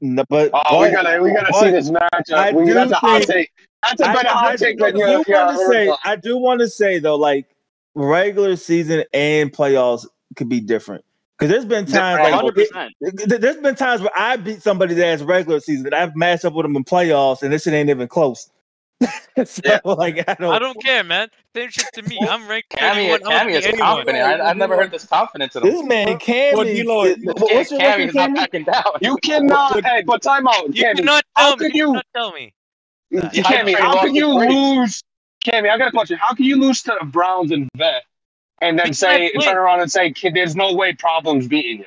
[SPEAKER 7] No, but
[SPEAKER 3] Oh, we
[SPEAKER 7] but
[SPEAKER 3] gotta we gotta
[SPEAKER 7] but
[SPEAKER 3] see this matchup.
[SPEAKER 7] I
[SPEAKER 3] We,
[SPEAKER 7] do
[SPEAKER 3] that's a hot
[SPEAKER 7] think-
[SPEAKER 3] take. That's a
[SPEAKER 7] I,
[SPEAKER 3] better
[SPEAKER 7] I
[SPEAKER 3] hot
[SPEAKER 7] do,
[SPEAKER 3] take than
[SPEAKER 7] do
[SPEAKER 3] your,
[SPEAKER 7] want
[SPEAKER 3] your
[SPEAKER 7] to say.
[SPEAKER 3] original.
[SPEAKER 7] I do want to say though, like regular season and playoffs could be different. Because there's been times
[SPEAKER 3] Right.
[SPEAKER 7] like it- there's been times where I beat somebody's ass regular season and I've matched up with them in playoffs and this shit ain't even close. so
[SPEAKER 3] Yeah.
[SPEAKER 7] like I don't,
[SPEAKER 2] I don't care, man. Same shit to me. I'm ranked
[SPEAKER 4] Cammy,
[SPEAKER 2] 31. I'm
[SPEAKER 4] Cammy
[SPEAKER 2] gonna
[SPEAKER 4] is
[SPEAKER 2] beat anyone.
[SPEAKER 4] confident. I, I've never heard this confidence in him.
[SPEAKER 7] this man
[SPEAKER 1] Well,
[SPEAKER 7] Cammy.
[SPEAKER 1] D-Lo,
[SPEAKER 7] th-
[SPEAKER 1] you-
[SPEAKER 7] what's your
[SPEAKER 4] Cammy
[SPEAKER 7] record,
[SPEAKER 4] is not backing down.
[SPEAKER 3] You cannot. hey, but time out,
[SPEAKER 2] You
[SPEAKER 3] Cammy.
[SPEAKER 2] cannot
[SPEAKER 3] how
[SPEAKER 2] tell me.
[SPEAKER 3] could
[SPEAKER 2] You
[SPEAKER 3] you-
[SPEAKER 2] cannot tell me.
[SPEAKER 3] Cammy, how can you
[SPEAKER 4] the three.
[SPEAKER 3] lose? Cammy, I got a question. How can you lose to the Browns and Vet, and then
[SPEAKER 2] Because
[SPEAKER 3] say
[SPEAKER 2] I
[SPEAKER 3] turn around and say, "Kid, there's no way problems beating you"?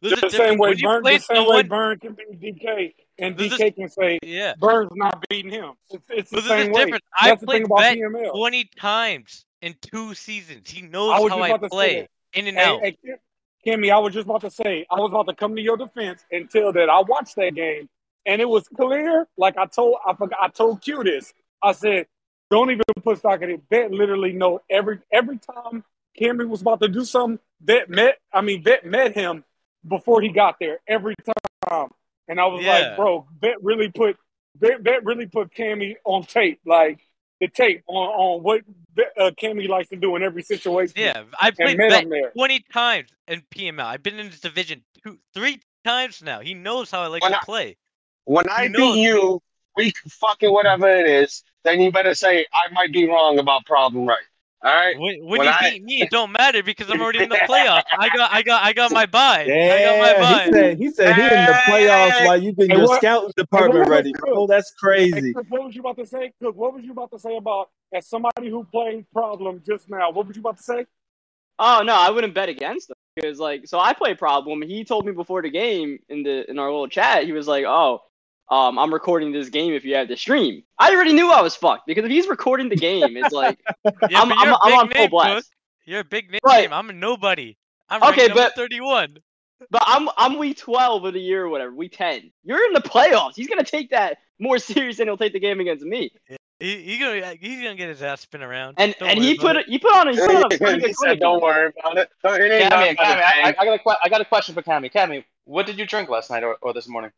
[SPEAKER 2] There's a
[SPEAKER 1] the same way Burn, the same way
[SPEAKER 2] someone,
[SPEAKER 1] Burn can beat DK, and
[SPEAKER 2] There's
[SPEAKER 1] DK can say
[SPEAKER 2] yeah.
[SPEAKER 1] Burns not beating him. It's, it's the same way.
[SPEAKER 2] difference. I
[SPEAKER 1] That's the
[SPEAKER 2] played
[SPEAKER 1] thing about
[SPEAKER 2] Bet
[SPEAKER 1] PML.
[SPEAKER 2] 20 times in two seasons. He knows
[SPEAKER 1] was
[SPEAKER 2] how I
[SPEAKER 1] about to say
[SPEAKER 2] play in and
[SPEAKER 1] Hey,
[SPEAKER 2] out.
[SPEAKER 1] hey, Kimmy, I was just about to say, I was about to come to your defense and tell that I watched that game, and it was clear. Like I told, I forgot, I told Q this. I said, don't even put stock in it. Bet literally know every every time Kimmy was about to do something. Bet met, I mean, Bet met him before he got there every time, and I was
[SPEAKER 2] Yeah.
[SPEAKER 1] like, bro, Bet really put Bet, Bet really put Cammy on tape, like the tape on on what uh, Cammy likes to do in every situation.
[SPEAKER 2] Yeah, I
[SPEAKER 1] and
[SPEAKER 2] played
[SPEAKER 1] met
[SPEAKER 2] Bet
[SPEAKER 1] him there.
[SPEAKER 2] 20 times in PML. I've been in this division two, three times now. He knows how I like
[SPEAKER 3] When
[SPEAKER 2] to
[SPEAKER 3] I-
[SPEAKER 2] play.
[SPEAKER 3] When I
[SPEAKER 2] knows
[SPEAKER 3] beat you, week fucking whatever it is, then you better say I might be wrong about problem right. All right.
[SPEAKER 2] When, when
[SPEAKER 3] When
[SPEAKER 2] you
[SPEAKER 3] I-
[SPEAKER 2] beat me, it don't matter because I'm already in the playoffs. I got, I got, I got my buy. I got my
[SPEAKER 7] Yeah,
[SPEAKER 2] buy.
[SPEAKER 7] he said he said he in the playoffs
[SPEAKER 3] Hey.
[SPEAKER 7] while you getting
[SPEAKER 1] Hey,
[SPEAKER 7] your
[SPEAKER 1] what-
[SPEAKER 7] scouting department
[SPEAKER 1] what-
[SPEAKER 7] ready, bro. That's crazy.
[SPEAKER 1] Cook, what was you about to say? Cook, what was you about to say about as somebody who played problem just now? What was you about to say?
[SPEAKER 6] Oh no, I wouldn't bet against him because like so I play problem. He told me before the game in the in our little chat. He was like, "Oh, um, I'm recording this game if you have the stream." I already knew I was fucked because if he's recording the game, it's like
[SPEAKER 2] Yeah,
[SPEAKER 6] I'm I'm,
[SPEAKER 2] you're a
[SPEAKER 6] I'm on full
[SPEAKER 2] name,
[SPEAKER 6] blast.
[SPEAKER 2] Cook. You're a big name.
[SPEAKER 6] Right.
[SPEAKER 2] I'm a nobody. I'm
[SPEAKER 6] Okay,
[SPEAKER 2] ranked
[SPEAKER 6] but-
[SPEAKER 2] 31.
[SPEAKER 6] But I'm I'm week 12 of the year or whatever, week 10. You're in the playoffs. He's gonna take that more serious than he'll take the game against me.
[SPEAKER 2] He, he gonna, he's gonna get his ass spin around.
[SPEAKER 6] And
[SPEAKER 2] Don't
[SPEAKER 6] and he put
[SPEAKER 2] it.
[SPEAKER 6] he put on a, he put on a pretty
[SPEAKER 3] he
[SPEAKER 6] good
[SPEAKER 3] said, "Don't worry about it." It
[SPEAKER 4] Cammy, Cammy,
[SPEAKER 3] but a
[SPEAKER 4] I, I,
[SPEAKER 3] bang.
[SPEAKER 4] I got a que- I got a question for Cammy. Cammy, what did you drink last night or, or this morning?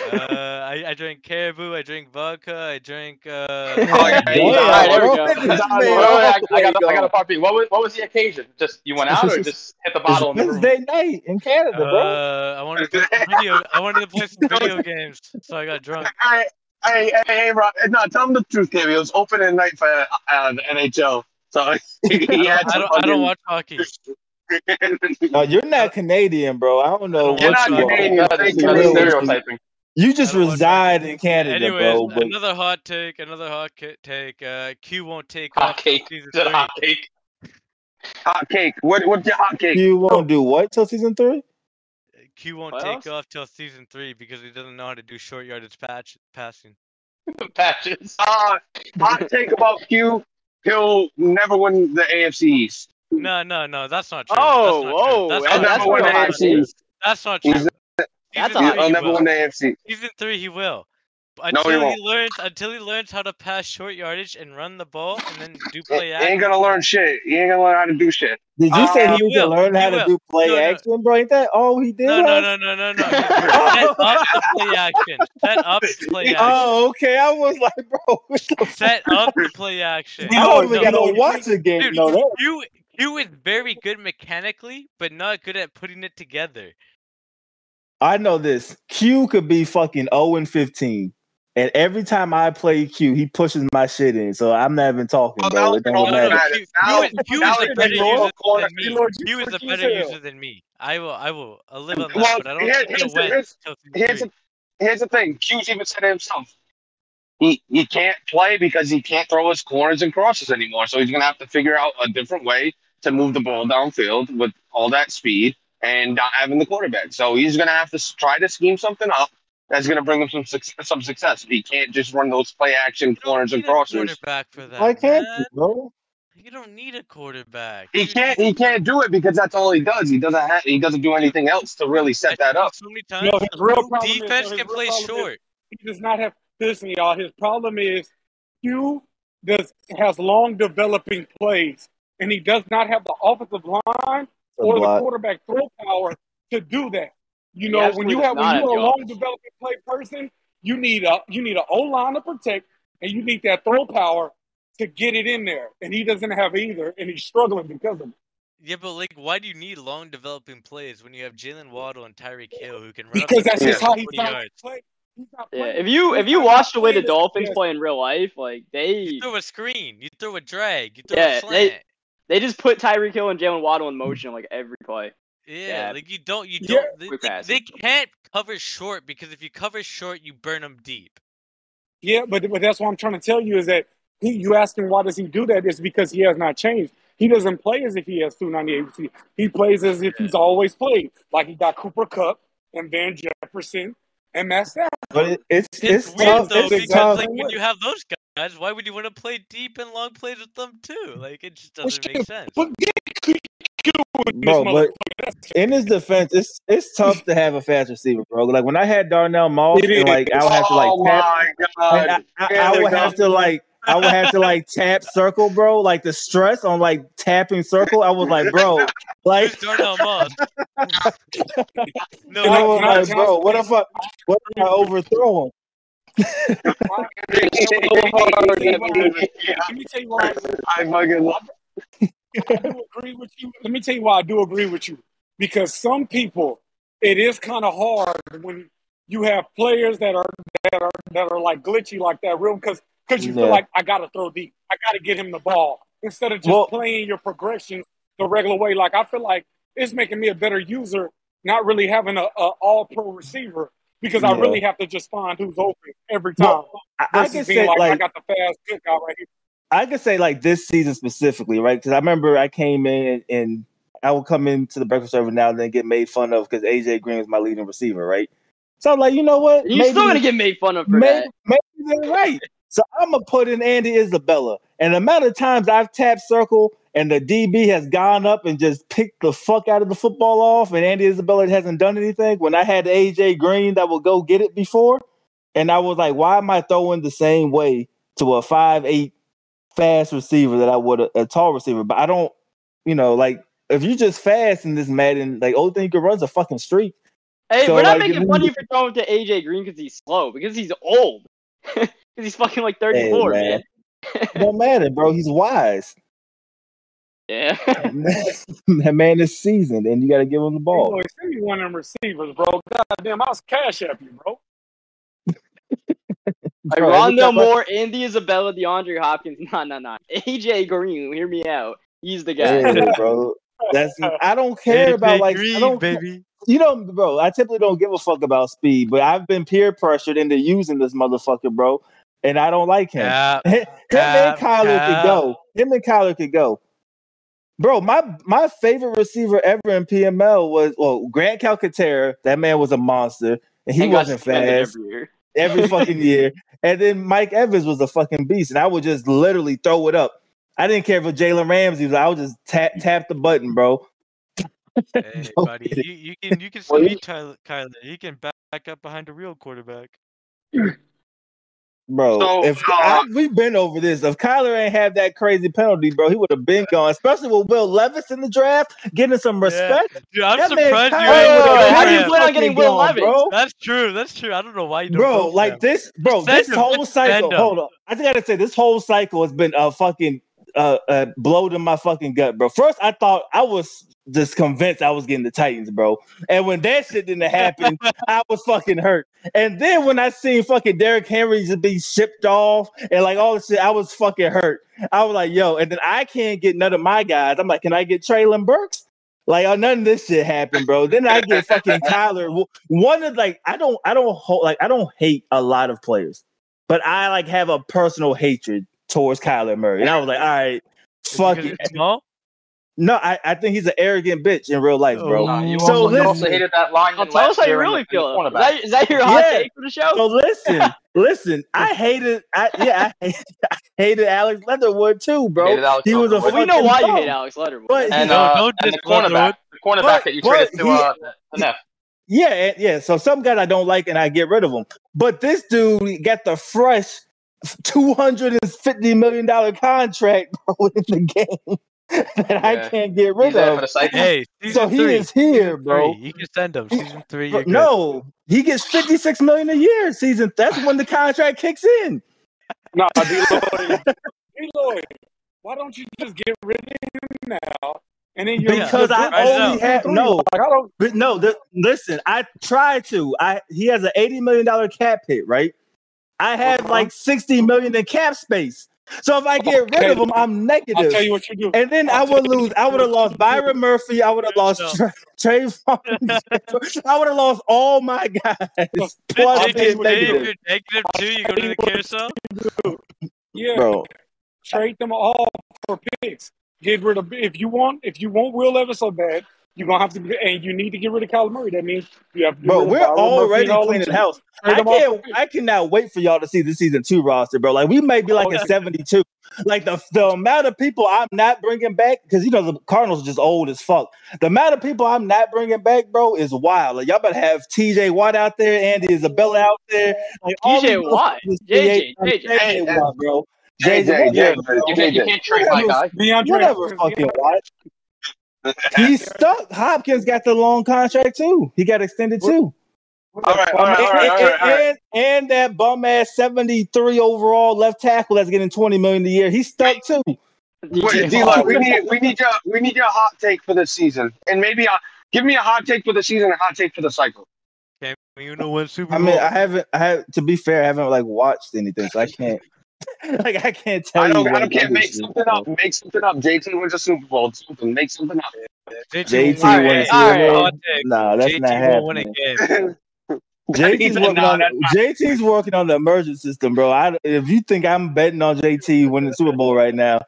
[SPEAKER 2] Uh, I, I drank caribou. I drink vodka. I drink. Uh,
[SPEAKER 3] Oh, yeah,
[SPEAKER 7] Damn,
[SPEAKER 3] he's
[SPEAKER 6] there we go.
[SPEAKER 7] This
[SPEAKER 3] He's
[SPEAKER 7] man
[SPEAKER 3] on
[SPEAKER 4] Wait,
[SPEAKER 3] the
[SPEAKER 4] wait,
[SPEAKER 7] all
[SPEAKER 4] wait, I,
[SPEAKER 7] the
[SPEAKER 4] I got a, I got
[SPEAKER 7] gone.
[SPEAKER 4] a part B. What was what was the occasion? Just you went out or just hit the bottle in the
[SPEAKER 7] It's
[SPEAKER 4] room?
[SPEAKER 7] Wednesday night in Canada, bro.
[SPEAKER 2] uh, I wanted to play some video. I wanted to play some video games, so I got drunk.
[SPEAKER 3] Hey, hey, hey, hey, bro. No, tell him the truth, Cammy. It was opening night for uh, the NHL, so he had
[SPEAKER 2] I don't, I don't watch hockey.
[SPEAKER 7] No, you're not Canadian, bro. I don't know
[SPEAKER 2] You're
[SPEAKER 7] what
[SPEAKER 3] not
[SPEAKER 7] you
[SPEAKER 3] Canadian.
[SPEAKER 7] are.
[SPEAKER 4] That's,
[SPEAKER 3] Thank
[SPEAKER 4] that's stereotyping.
[SPEAKER 7] You just
[SPEAKER 2] I don't watch
[SPEAKER 7] reside in Canada,
[SPEAKER 2] Anyways,
[SPEAKER 7] bro. But
[SPEAKER 2] another hot take. Another hot ki- take. Uh, Q won't take
[SPEAKER 4] Hot
[SPEAKER 2] off till
[SPEAKER 4] cake.
[SPEAKER 2] season three.
[SPEAKER 4] hot cake.
[SPEAKER 3] hot cake. What? What's your hot cake?
[SPEAKER 7] you won't do what till season three?
[SPEAKER 2] Q won't
[SPEAKER 6] Playoffs?
[SPEAKER 2] take off till season three because he doesn't know how to do short yardage patch passing.
[SPEAKER 4] Patches.
[SPEAKER 3] Uh, hot take about Q. He'll never win the AFC East.
[SPEAKER 2] No, no, no, that's not true.
[SPEAKER 6] Oh,
[SPEAKER 2] that's not
[SPEAKER 6] whoa,
[SPEAKER 2] true. That's
[SPEAKER 6] that's
[SPEAKER 3] He'll
[SPEAKER 2] not
[SPEAKER 3] never
[SPEAKER 2] true.
[SPEAKER 3] win the AFC. East.
[SPEAKER 2] That's not true.
[SPEAKER 3] He's-
[SPEAKER 6] That's
[SPEAKER 2] Season
[SPEAKER 6] a
[SPEAKER 2] three,
[SPEAKER 3] He'll never
[SPEAKER 2] will.
[SPEAKER 3] win the AFC.
[SPEAKER 2] Season three, he will.
[SPEAKER 3] No, he
[SPEAKER 2] he,
[SPEAKER 3] won't.
[SPEAKER 2] learns, until he learns how to pass short yardage and run the ball, and then do play
[SPEAKER 3] he
[SPEAKER 2] action.
[SPEAKER 3] He ain't gonna learn shit. He ain't gonna learn how to do shit.
[SPEAKER 7] Did you
[SPEAKER 3] Uh,
[SPEAKER 7] say he
[SPEAKER 2] he
[SPEAKER 7] needs to learn
[SPEAKER 2] He
[SPEAKER 7] how to do play
[SPEAKER 2] No, no.
[SPEAKER 7] action, bro? Ain't that all he did?
[SPEAKER 2] No, no, no, no, no, no. Set up the play action. Set up the play action.
[SPEAKER 7] Oh, okay. I was like, bro, what the fuck?
[SPEAKER 2] Set up the play action.
[SPEAKER 7] I don't even gotta watch the game.
[SPEAKER 2] Dude,
[SPEAKER 7] No, that
[SPEAKER 2] Q, Q is very good mechanically, but not good at putting it together.
[SPEAKER 7] I know this. Q could be fucking 0 and 15. And every time I play Q, he pushes my shit in. So I'm not even talking,
[SPEAKER 3] Oh,
[SPEAKER 7] bro. It don't
[SPEAKER 3] all
[SPEAKER 2] No, no,
[SPEAKER 7] matter.
[SPEAKER 3] matter.
[SPEAKER 2] Q, Q is, Q is a better user than me. Q is a better user than me. I will, I will, I'll live on that.
[SPEAKER 3] Well,
[SPEAKER 2] but I don't
[SPEAKER 3] here- here's the- here's- Here's the here's the thing. Q's even said it himself. He he can't play because he can't throw his corners and crosses anymore. So he's gonna have to figure out a different way to move the ball downfield with all that speed and not having the quarterback. So he's gonna have to try to scheme something up that's gonna bring him some suc- some success. He can't just run those play action corners and
[SPEAKER 2] need
[SPEAKER 3] crossers.
[SPEAKER 2] quarterback for that,
[SPEAKER 7] Why can't
[SPEAKER 2] man.
[SPEAKER 7] you, bro?
[SPEAKER 2] You don't need a quarterback.
[SPEAKER 3] He can't he can't do it because that's all he does. He doesn't have he doesn't do anything else to really
[SPEAKER 2] I
[SPEAKER 3] set that up.
[SPEAKER 2] So many times.
[SPEAKER 1] No, his real
[SPEAKER 2] Q
[SPEAKER 1] problem is-
[SPEAKER 2] defense
[SPEAKER 1] his
[SPEAKER 2] can play
[SPEAKER 1] problem is-
[SPEAKER 2] short.
[SPEAKER 1] He does not have listen, y'all. His problem is Q does has long developing plays, and he does not have the offensive line or the quarterback throw power to do that. You
[SPEAKER 6] He
[SPEAKER 1] know, when you have when you're a
[SPEAKER 6] the
[SPEAKER 1] long
[SPEAKER 6] offense.
[SPEAKER 1] developing play person, you need a you need an O line to protect, and you need that throw power to get it in there. And he doesn't have either, and he's struggling because of it.
[SPEAKER 2] Yeah, but like, why do you need long developing plays when you have Jaylen Waddle and Tyreek Hill who can run
[SPEAKER 1] Because
[SPEAKER 2] up
[SPEAKER 1] that's just how
[SPEAKER 2] for
[SPEAKER 1] he's
[SPEAKER 2] 40 yards?
[SPEAKER 1] playing. He's not
[SPEAKER 6] Yeah, if you if you watch the way the Dolphins play in real life, like they
[SPEAKER 2] You throw a screen, you throw a drag, you throw
[SPEAKER 6] Yeah,
[SPEAKER 2] a
[SPEAKER 6] they-
[SPEAKER 2] slant.
[SPEAKER 6] they just put Tyreek Hill and Jaylen Waddle in motion like every play.
[SPEAKER 2] Yeah,
[SPEAKER 6] Yeah.
[SPEAKER 2] like you don't, you don't. They, they, they can't cover short because if you cover short, you burn them deep.
[SPEAKER 1] Yeah, but but that's what I'm trying to tell you is that he, you ask him why does he do that? It's because he has not changed. He doesn't play as if he has 298. He plays as if he's always played. Like he got Cooper Kupp and Van Jefferson and Matt Stafford.
[SPEAKER 7] But it, it's
[SPEAKER 2] It's,
[SPEAKER 7] it's,
[SPEAKER 2] weird
[SPEAKER 7] tough.
[SPEAKER 2] though
[SPEAKER 7] It's
[SPEAKER 2] because
[SPEAKER 7] tough.
[SPEAKER 2] like when you have those guys, why would you want to play deep and long plays with them too? Like it just doesn't make sense.
[SPEAKER 1] But get in
[SPEAKER 7] Bro, but in his defense, it's it's tough to have a fast receiver, bro. Like when I had Darnell Moss, and like I would have to like
[SPEAKER 3] oh
[SPEAKER 7] tap,
[SPEAKER 3] my god!
[SPEAKER 7] I, I, I would
[SPEAKER 3] go.
[SPEAKER 7] have to like I would have to like tap circle, bro. Like the stress on like tapping circle, I was like, bro, like
[SPEAKER 2] Who's Darnell Moss? no,
[SPEAKER 7] I
[SPEAKER 1] Can
[SPEAKER 7] was like, bro, what if I what if I overthrow him?
[SPEAKER 1] Let me tell you why.
[SPEAKER 3] I fucking love
[SPEAKER 1] I do agree with you. Let me tell you why I do agree with you. Because some people, it is kind of hard when you have players that are that are that are like glitchy like that, real because because you
[SPEAKER 7] Yeah.
[SPEAKER 1] feel like I gotta throw deep, I gotta get him the ball instead of just
[SPEAKER 7] Well-
[SPEAKER 1] playing your progression the regular way. Like I feel like it's making me a better user, not really having a, a all pro receiver because I really have to just find who's open every time.
[SPEAKER 7] Well, I, I can say
[SPEAKER 1] like, I got the fast good guy right here.
[SPEAKER 7] I could say like this season specifically, right? Because I remember I came in and, and I would come into the breakfast service now and then get made fun of because AJ Green was my leading receiver, right? So I'm like, you know what?
[SPEAKER 6] You're still gonna get made fun of for
[SPEAKER 7] maybe,
[SPEAKER 6] that.
[SPEAKER 7] maybe they're right. So I'm gonna put in Andy Isabella. And the amount of times I've tapped circle and the DB has gone up and just picked the fuck out of the football off, and Andy Isabella hasn't done anything. When I had AJ Green that would go get it before, and I was like, why am I throwing the same way to a five eight fast receiver that I would a, a tall receiver? But I don't, you know, like if you just fast in this Madden, like only thing you can run is a fucking streak.
[SPEAKER 6] Hey,
[SPEAKER 7] So,
[SPEAKER 6] we're not
[SPEAKER 7] like,
[SPEAKER 6] making fun of
[SPEAKER 7] you-
[SPEAKER 6] for throwing to AJ Green because he's slow, because he's old. Because he's fucking like 34,
[SPEAKER 7] man.
[SPEAKER 6] man.
[SPEAKER 7] Don't matter, bro. He's wise.
[SPEAKER 6] Yeah.
[SPEAKER 7] that man is seasoned, and you got to give him the ball.
[SPEAKER 1] Boy, send me one of them receivers, bro. God damn, I was cash at you, bro.
[SPEAKER 6] Like
[SPEAKER 7] Bro,
[SPEAKER 6] Rondale
[SPEAKER 7] time
[SPEAKER 6] Moore, Andy Isabella, DeAndre Hopkins. Nah, nah, nah. AJ Green, hear me out. He's the guy.
[SPEAKER 7] Yeah, bro. That's I don't care about like I don't
[SPEAKER 2] baby.
[SPEAKER 7] you know, bro. I typically don't give a fuck about speed, but I've been peer pressured into using this motherfucker, bro, and I don't like him.
[SPEAKER 2] Yeah,
[SPEAKER 7] him and
[SPEAKER 2] Cap,
[SPEAKER 7] Kyler could go. Him and Kyler could go. Bro, my my favorite receiver ever in PML was well Grant Calcaterra. That man was a monster, and he
[SPEAKER 6] And
[SPEAKER 7] wasn't fast
[SPEAKER 6] every year.
[SPEAKER 7] every fucking year. And then Mike Evans was a fucking beast, and I would just literally throw it up. I didn't care for Jalen Ramsey. I would just tap tap the button, bro.
[SPEAKER 2] Hey, buddy, you, you can you can
[SPEAKER 3] Well,
[SPEAKER 2] still
[SPEAKER 3] he-
[SPEAKER 2] beat Kyler. He can back, back up behind a real quarterback.
[SPEAKER 7] Bro,
[SPEAKER 3] So,
[SPEAKER 7] if
[SPEAKER 3] uh,
[SPEAKER 7] I, we've been over this, if Kyler ain't had that crazy penalty, bro, he would have been gone. Especially with Will Levis in the draft, getting some respect.
[SPEAKER 2] Dude, I'm
[SPEAKER 7] That
[SPEAKER 2] surprised
[SPEAKER 7] Kyler
[SPEAKER 2] you ain't
[SPEAKER 7] would've
[SPEAKER 2] vote
[SPEAKER 7] been
[SPEAKER 2] for
[SPEAKER 6] how do you plan on getting
[SPEAKER 7] fucking
[SPEAKER 6] Will Levis?
[SPEAKER 7] bro?
[SPEAKER 2] That's true. That's true. I don't know why you don't
[SPEAKER 7] Bro, like
[SPEAKER 2] him.
[SPEAKER 7] this, bro,
[SPEAKER 2] Defend
[SPEAKER 7] this
[SPEAKER 2] him,
[SPEAKER 7] whole
[SPEAKER 2] just
[SPEAKER 7] cycle. Hold on, I just gotta say, this whole cycle has been a fucking uh, uh, blowed in my fucking gut, bro. First, I thought I was just convinced I was getting the Titans, bro. And when that shit didn't happen, I was fucking hurt. And then when I seen fucking Derrick Henry just be shipped off and like all this shit, I was fucking hurt. I was like, yo, and then I can't get none of my guys. I'm like, can I get Treylon Burks? Like, oh, none of this shit happened, bro. Then I get fucking Tyler. One of like, I don't, I don't hold like, I don't hate a lot of players, but I like have a personal hatred towards Kyler Murray. And I was like, all right, fuck it.
[SPEAKER 2] it's small.
[SPEAKER 7] No, I, I think he's an arrogant bitch in real life, bro.
[SPEAKER 2] Oh.
[SPEAKER 4] Uh, you,
[SPEAKER 7] So
[SPEAKER 4] also, you also hated that line.
[SPEAKER 6] Well, tell us how you really feel. Is that, is that your hot
[SPEAKER 7] Yeah.
[SPEAKER 6] take for the show?
[SPEAKER 7] So listen, listen. I hated, I yeah, I hated, I hated Alex Leatherwood too, bro. He was a
[SPEAKER 6] Well, we know
[SPEAKER 7] fucking
[SPEAKER 6] why you hate Alex Leatherwood.
[SPEAKER 7] But
[SPEAKER 4] And,
[SPEAKER 2] No,
[SPEAKER 4] uh,
[SPEAKER 2] don't
[SPEAKER 4] and the cornerback, the cornerback
[SPEAKER 7] But-
[SPEAKER 4] that you
[SPEAKER 7] but
[SPEAKER 4] traded to
[SPEAKER 7] he-
[SPEAKER 4] uh, the
[SPEAKER 7] Yeah, yeah. So some guys I don't like and I get rid of them. But this dude got the fresh two hundred and fifty million dollar contract bro, in the game that I can't get rid
[SPEAKER 4] there for
[SPEAKER 7] of.
[SPEAKER 4] the cycle.
[SPEAKER 2] Hey,
[SPEAKER 7] So
[SPEAKER 2] season
[SPEAKER 7] he
[SPEAKER 2] three.
[SPEAKER 7] is here,
[SPEAKER 2] season
[SPEAKER 7] bro.
[SPEAKER 2] Three. You can send him. Season three.
[SPEAKER 7] Bro,
[SPEAKER 2] You're good.
[SPEAKER 7] no, he gets fifty six million a year season. That's when the contract kicks in.
[SPEAKER 1] No, D Lloyd. D Lloyd, why don't you just get rid of him now? And then you're
[SPEAKER 7] Because I
[SPEAKER 2] Right
[SPEAKER 7] only
[SPEAKER 2] now.
[SPEAKER 7] have no.
[SPEAKER 1] Like, I don't.
[SPEAKER 7] But no, the, listen, I tried to. I he has an eighty million dollar cap hit, right? I have
[SPEAKER 1] Uh-huh.
[SPEAKER 7] like sixty million in cap space. So if I get rid of
[SPEAKER 1] Okay.
[SPEAKER 7] him, I'm
[SPEAKER 1] I'll
[SPEAKER 7] negative.
[SPEAKER 1] tell you what you do.
[SPEAKER 7] And then I
[SPEAKER 1] I'll
[SPEAKER 7] would lose. I would have lost Byron Murphy. I would have lost
[SPEAKER 2] No.
[SPEAKER 7] Tra- Trayvon. I would have lost all my guys. Plus
[SPEAKER 1] I'll
[SPEAKER 7] being
[SPEAKER 1] you you
[SPEAKER 2] if
[SPEAKER 7] negative,
[SPEAKER 2] you're negative two, you go to the carousel.
[SPEAKER 1] Yeah,
[SPEAKER 7] bro.
[SPEAKER 1] trade them all for picks. Get rid of if you want if you want Will Levis so bad, you're gonna have to get, and you need to get rid of Kyler Murray. That means you have to.
[SPEAKER 7] Bro, we're
[SPEAKER 1] Byron Murphy
[SPEAKER 7] already
[SPEAKER 1] all them
[SPEAKER 7] cleaning
[SPEAKER 1] too.
[SPEAKER 7] house. I
[SPEAKER 1] them all for
[SPEAKER 7] can't. I cannot wait for y'all to see the season two roster, bro. Like we may be like
[SPEAKER 1] Oh,
[SPEAKER 7] a
[SPEAKER 1] yeah.
[SPEAKER 7] seventy-two. Like the the amount of people I'm not bringing back because you know the Cardinals are just old as fuck. The amount of people I'm not bringing back, bro, is wild. Like y'all better have T.J. Watt out there, Andy Isabella out there. Like all
[SPEAKER 6] T.J.
[SPEAKER 7] these
[SPEAKER 6] Watt?
[SPEAKER 7] motherfuckers
[SPEAKER 6] JJ,
[SPEAKER 7] create-
[SPEAKER 6] JJ.
[SPEAKER 7] JJ Watt, bro.
[SPEAKER 3] JJ,
[SPEAKER 7] JJ,
[SPEAKER 3] JJ,
[SPEAKER 7] bro.
[SPEAKER 4] You can't, you can't trade my guy.
[SPEAKER 1] DeAndre
[SPEAKER 7] Whatever,
[SPEAKER 1] Hopkins,
[SPEAKER 7] fucking Watt. He's stuck. Hopkins got the long contract too. He got extended too.
[SPEAKER 3] All right, all right, all right, all right, all right.
[SPEAKER 7] And, and that bum ass 73 overall left tackle that's getting 20 million a year. He's stuck too.
[SPEAKER 3] Wait, D-Lo, we need we need your we need your hot take for this season, and maybe a, give me a hot take for the season, and a hot take for the cycle.
[SPEAKER 2] Okay, you know what Super Bowl?
[SPEAKER 7] I mean, I haven't I have to be fair, I haven't like watched anything, so I can't like I can't tell
[SPEAKER 3] I don't I don't care.
[SPEAKER 7] other
[SPEAKER 3] Make something up. Make something up. JT wins a Super Bowl. Something. Make something up.
[SPEAKER 7] JT
[SPEAKER 2] will win
[SPEAKER 7] wins
[SPEAKER 2] a
[SPEAKER 7] a
[SPEAKER 2] game.
[SPEAKER 7] Super Bowl?
[SPEAKER 2] Hot take.
[SPEAKER 7] Nah, that's
[SPEAKER 2] JT
[SPEAKER 7] not
[SPEAKER 2] will win
[SPEAKER 7] happening. JT's working
[SPEAKER 3] "Nah,
[SPEAKER 7] on
[SPEAKER 3] that's
[SPEAKER 7] JT's working on the emergent system, bro. I, if you think I'm betting on JT winning the Super Bowl right now,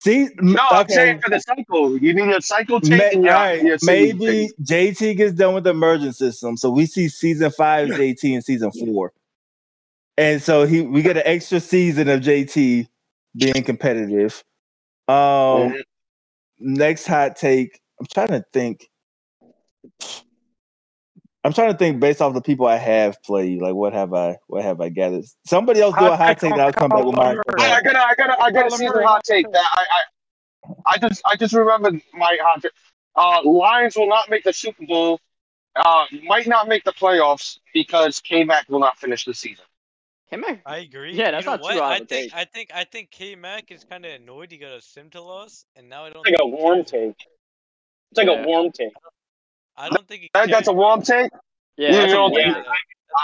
[SPEAKER 7] see,
[SPEAKER 3] No, I'm saying for the cycle. You need a cycle take.
[SPEAKER 7] May,
[SPEAKER 3] in your,
[SPEAKER 7] all right, maybe JT gets done with the emergent system, so we see season five JT in season four, and so he we get an extra season of JT being competitive. Um, next hot take. I'm trying to think. I'm trying to think based off the people I have played. Like, what have I? What have I gathered? Somebody else do a
[SPEAKER 1] Hot
[SPEAKER 7] hot
[SPEAKER 1] take
[SPEAKER 7] take,
[SPEAKER 1] on
[SPEAKER 7] and I'll come back with mine.
[SPEAKER 1] Kyler
[SPEAKER 3] I, I gotta, I gotta, I gotta
[SPEAKER 1] Kyler
[SPEAKER 3] see the hot take. That I, I, I just, I just remembered my hot take. Uh, Lions will not make the Super Bowl. Uh, might not make the playoffs because K Mac will not finish the season.
[SPEAKER 6] Come here.
[SPEAKER 2] I agree.
[SPEAKER 6] Yeah, that's
[SPEAKER 2] you know
[SPEAKER 6] not
[SPEAKER 2] what?
[SPEAKER 6] too hard
[SPEAKER 2] I think
[SPEAKER 6] take.
[SPEAKER 2] I think I think K Mac is kind of annoyed he got a sim to loss, and now I don't.
[SPEAKER 5] It's like a
[SPEAKER 2] think he
[SPEAKER 5] warm take. It's like
[SPEAKER 6] Yeah.
[SPEAKER 5] a warm take.
[SPEAKER 2] I don't think he
[SPEAKER 3] That, that's a warm take.
[SPEAKER 6] Yeah,
[SPEAKER 3] You
[SPEAKER 6] that's a warm
[SPEAKER 3] think-
[SPEAKER 6] take.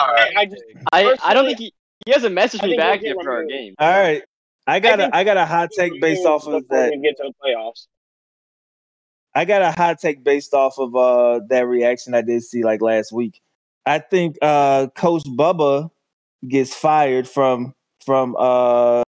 [SPEAKER 3] All right.
[SPEAKER 5] I just
[SPEAKER 6] I, I don't think he he hasn't messaged me back yet for our
[SPEAKER 5] removed.
[SPEAKER 6] game.
[SPEAKER 7] All right, I got
[SPEAKER 5] think
[SPEAKER 7] a I got a hot take based off of that.
[SPEAKER 5] get to the playoffs.
[SPEAKER 7] I got a hot take based off of uh that reaction I did see like last week. I think uh Coach Bubba gets fired from from uh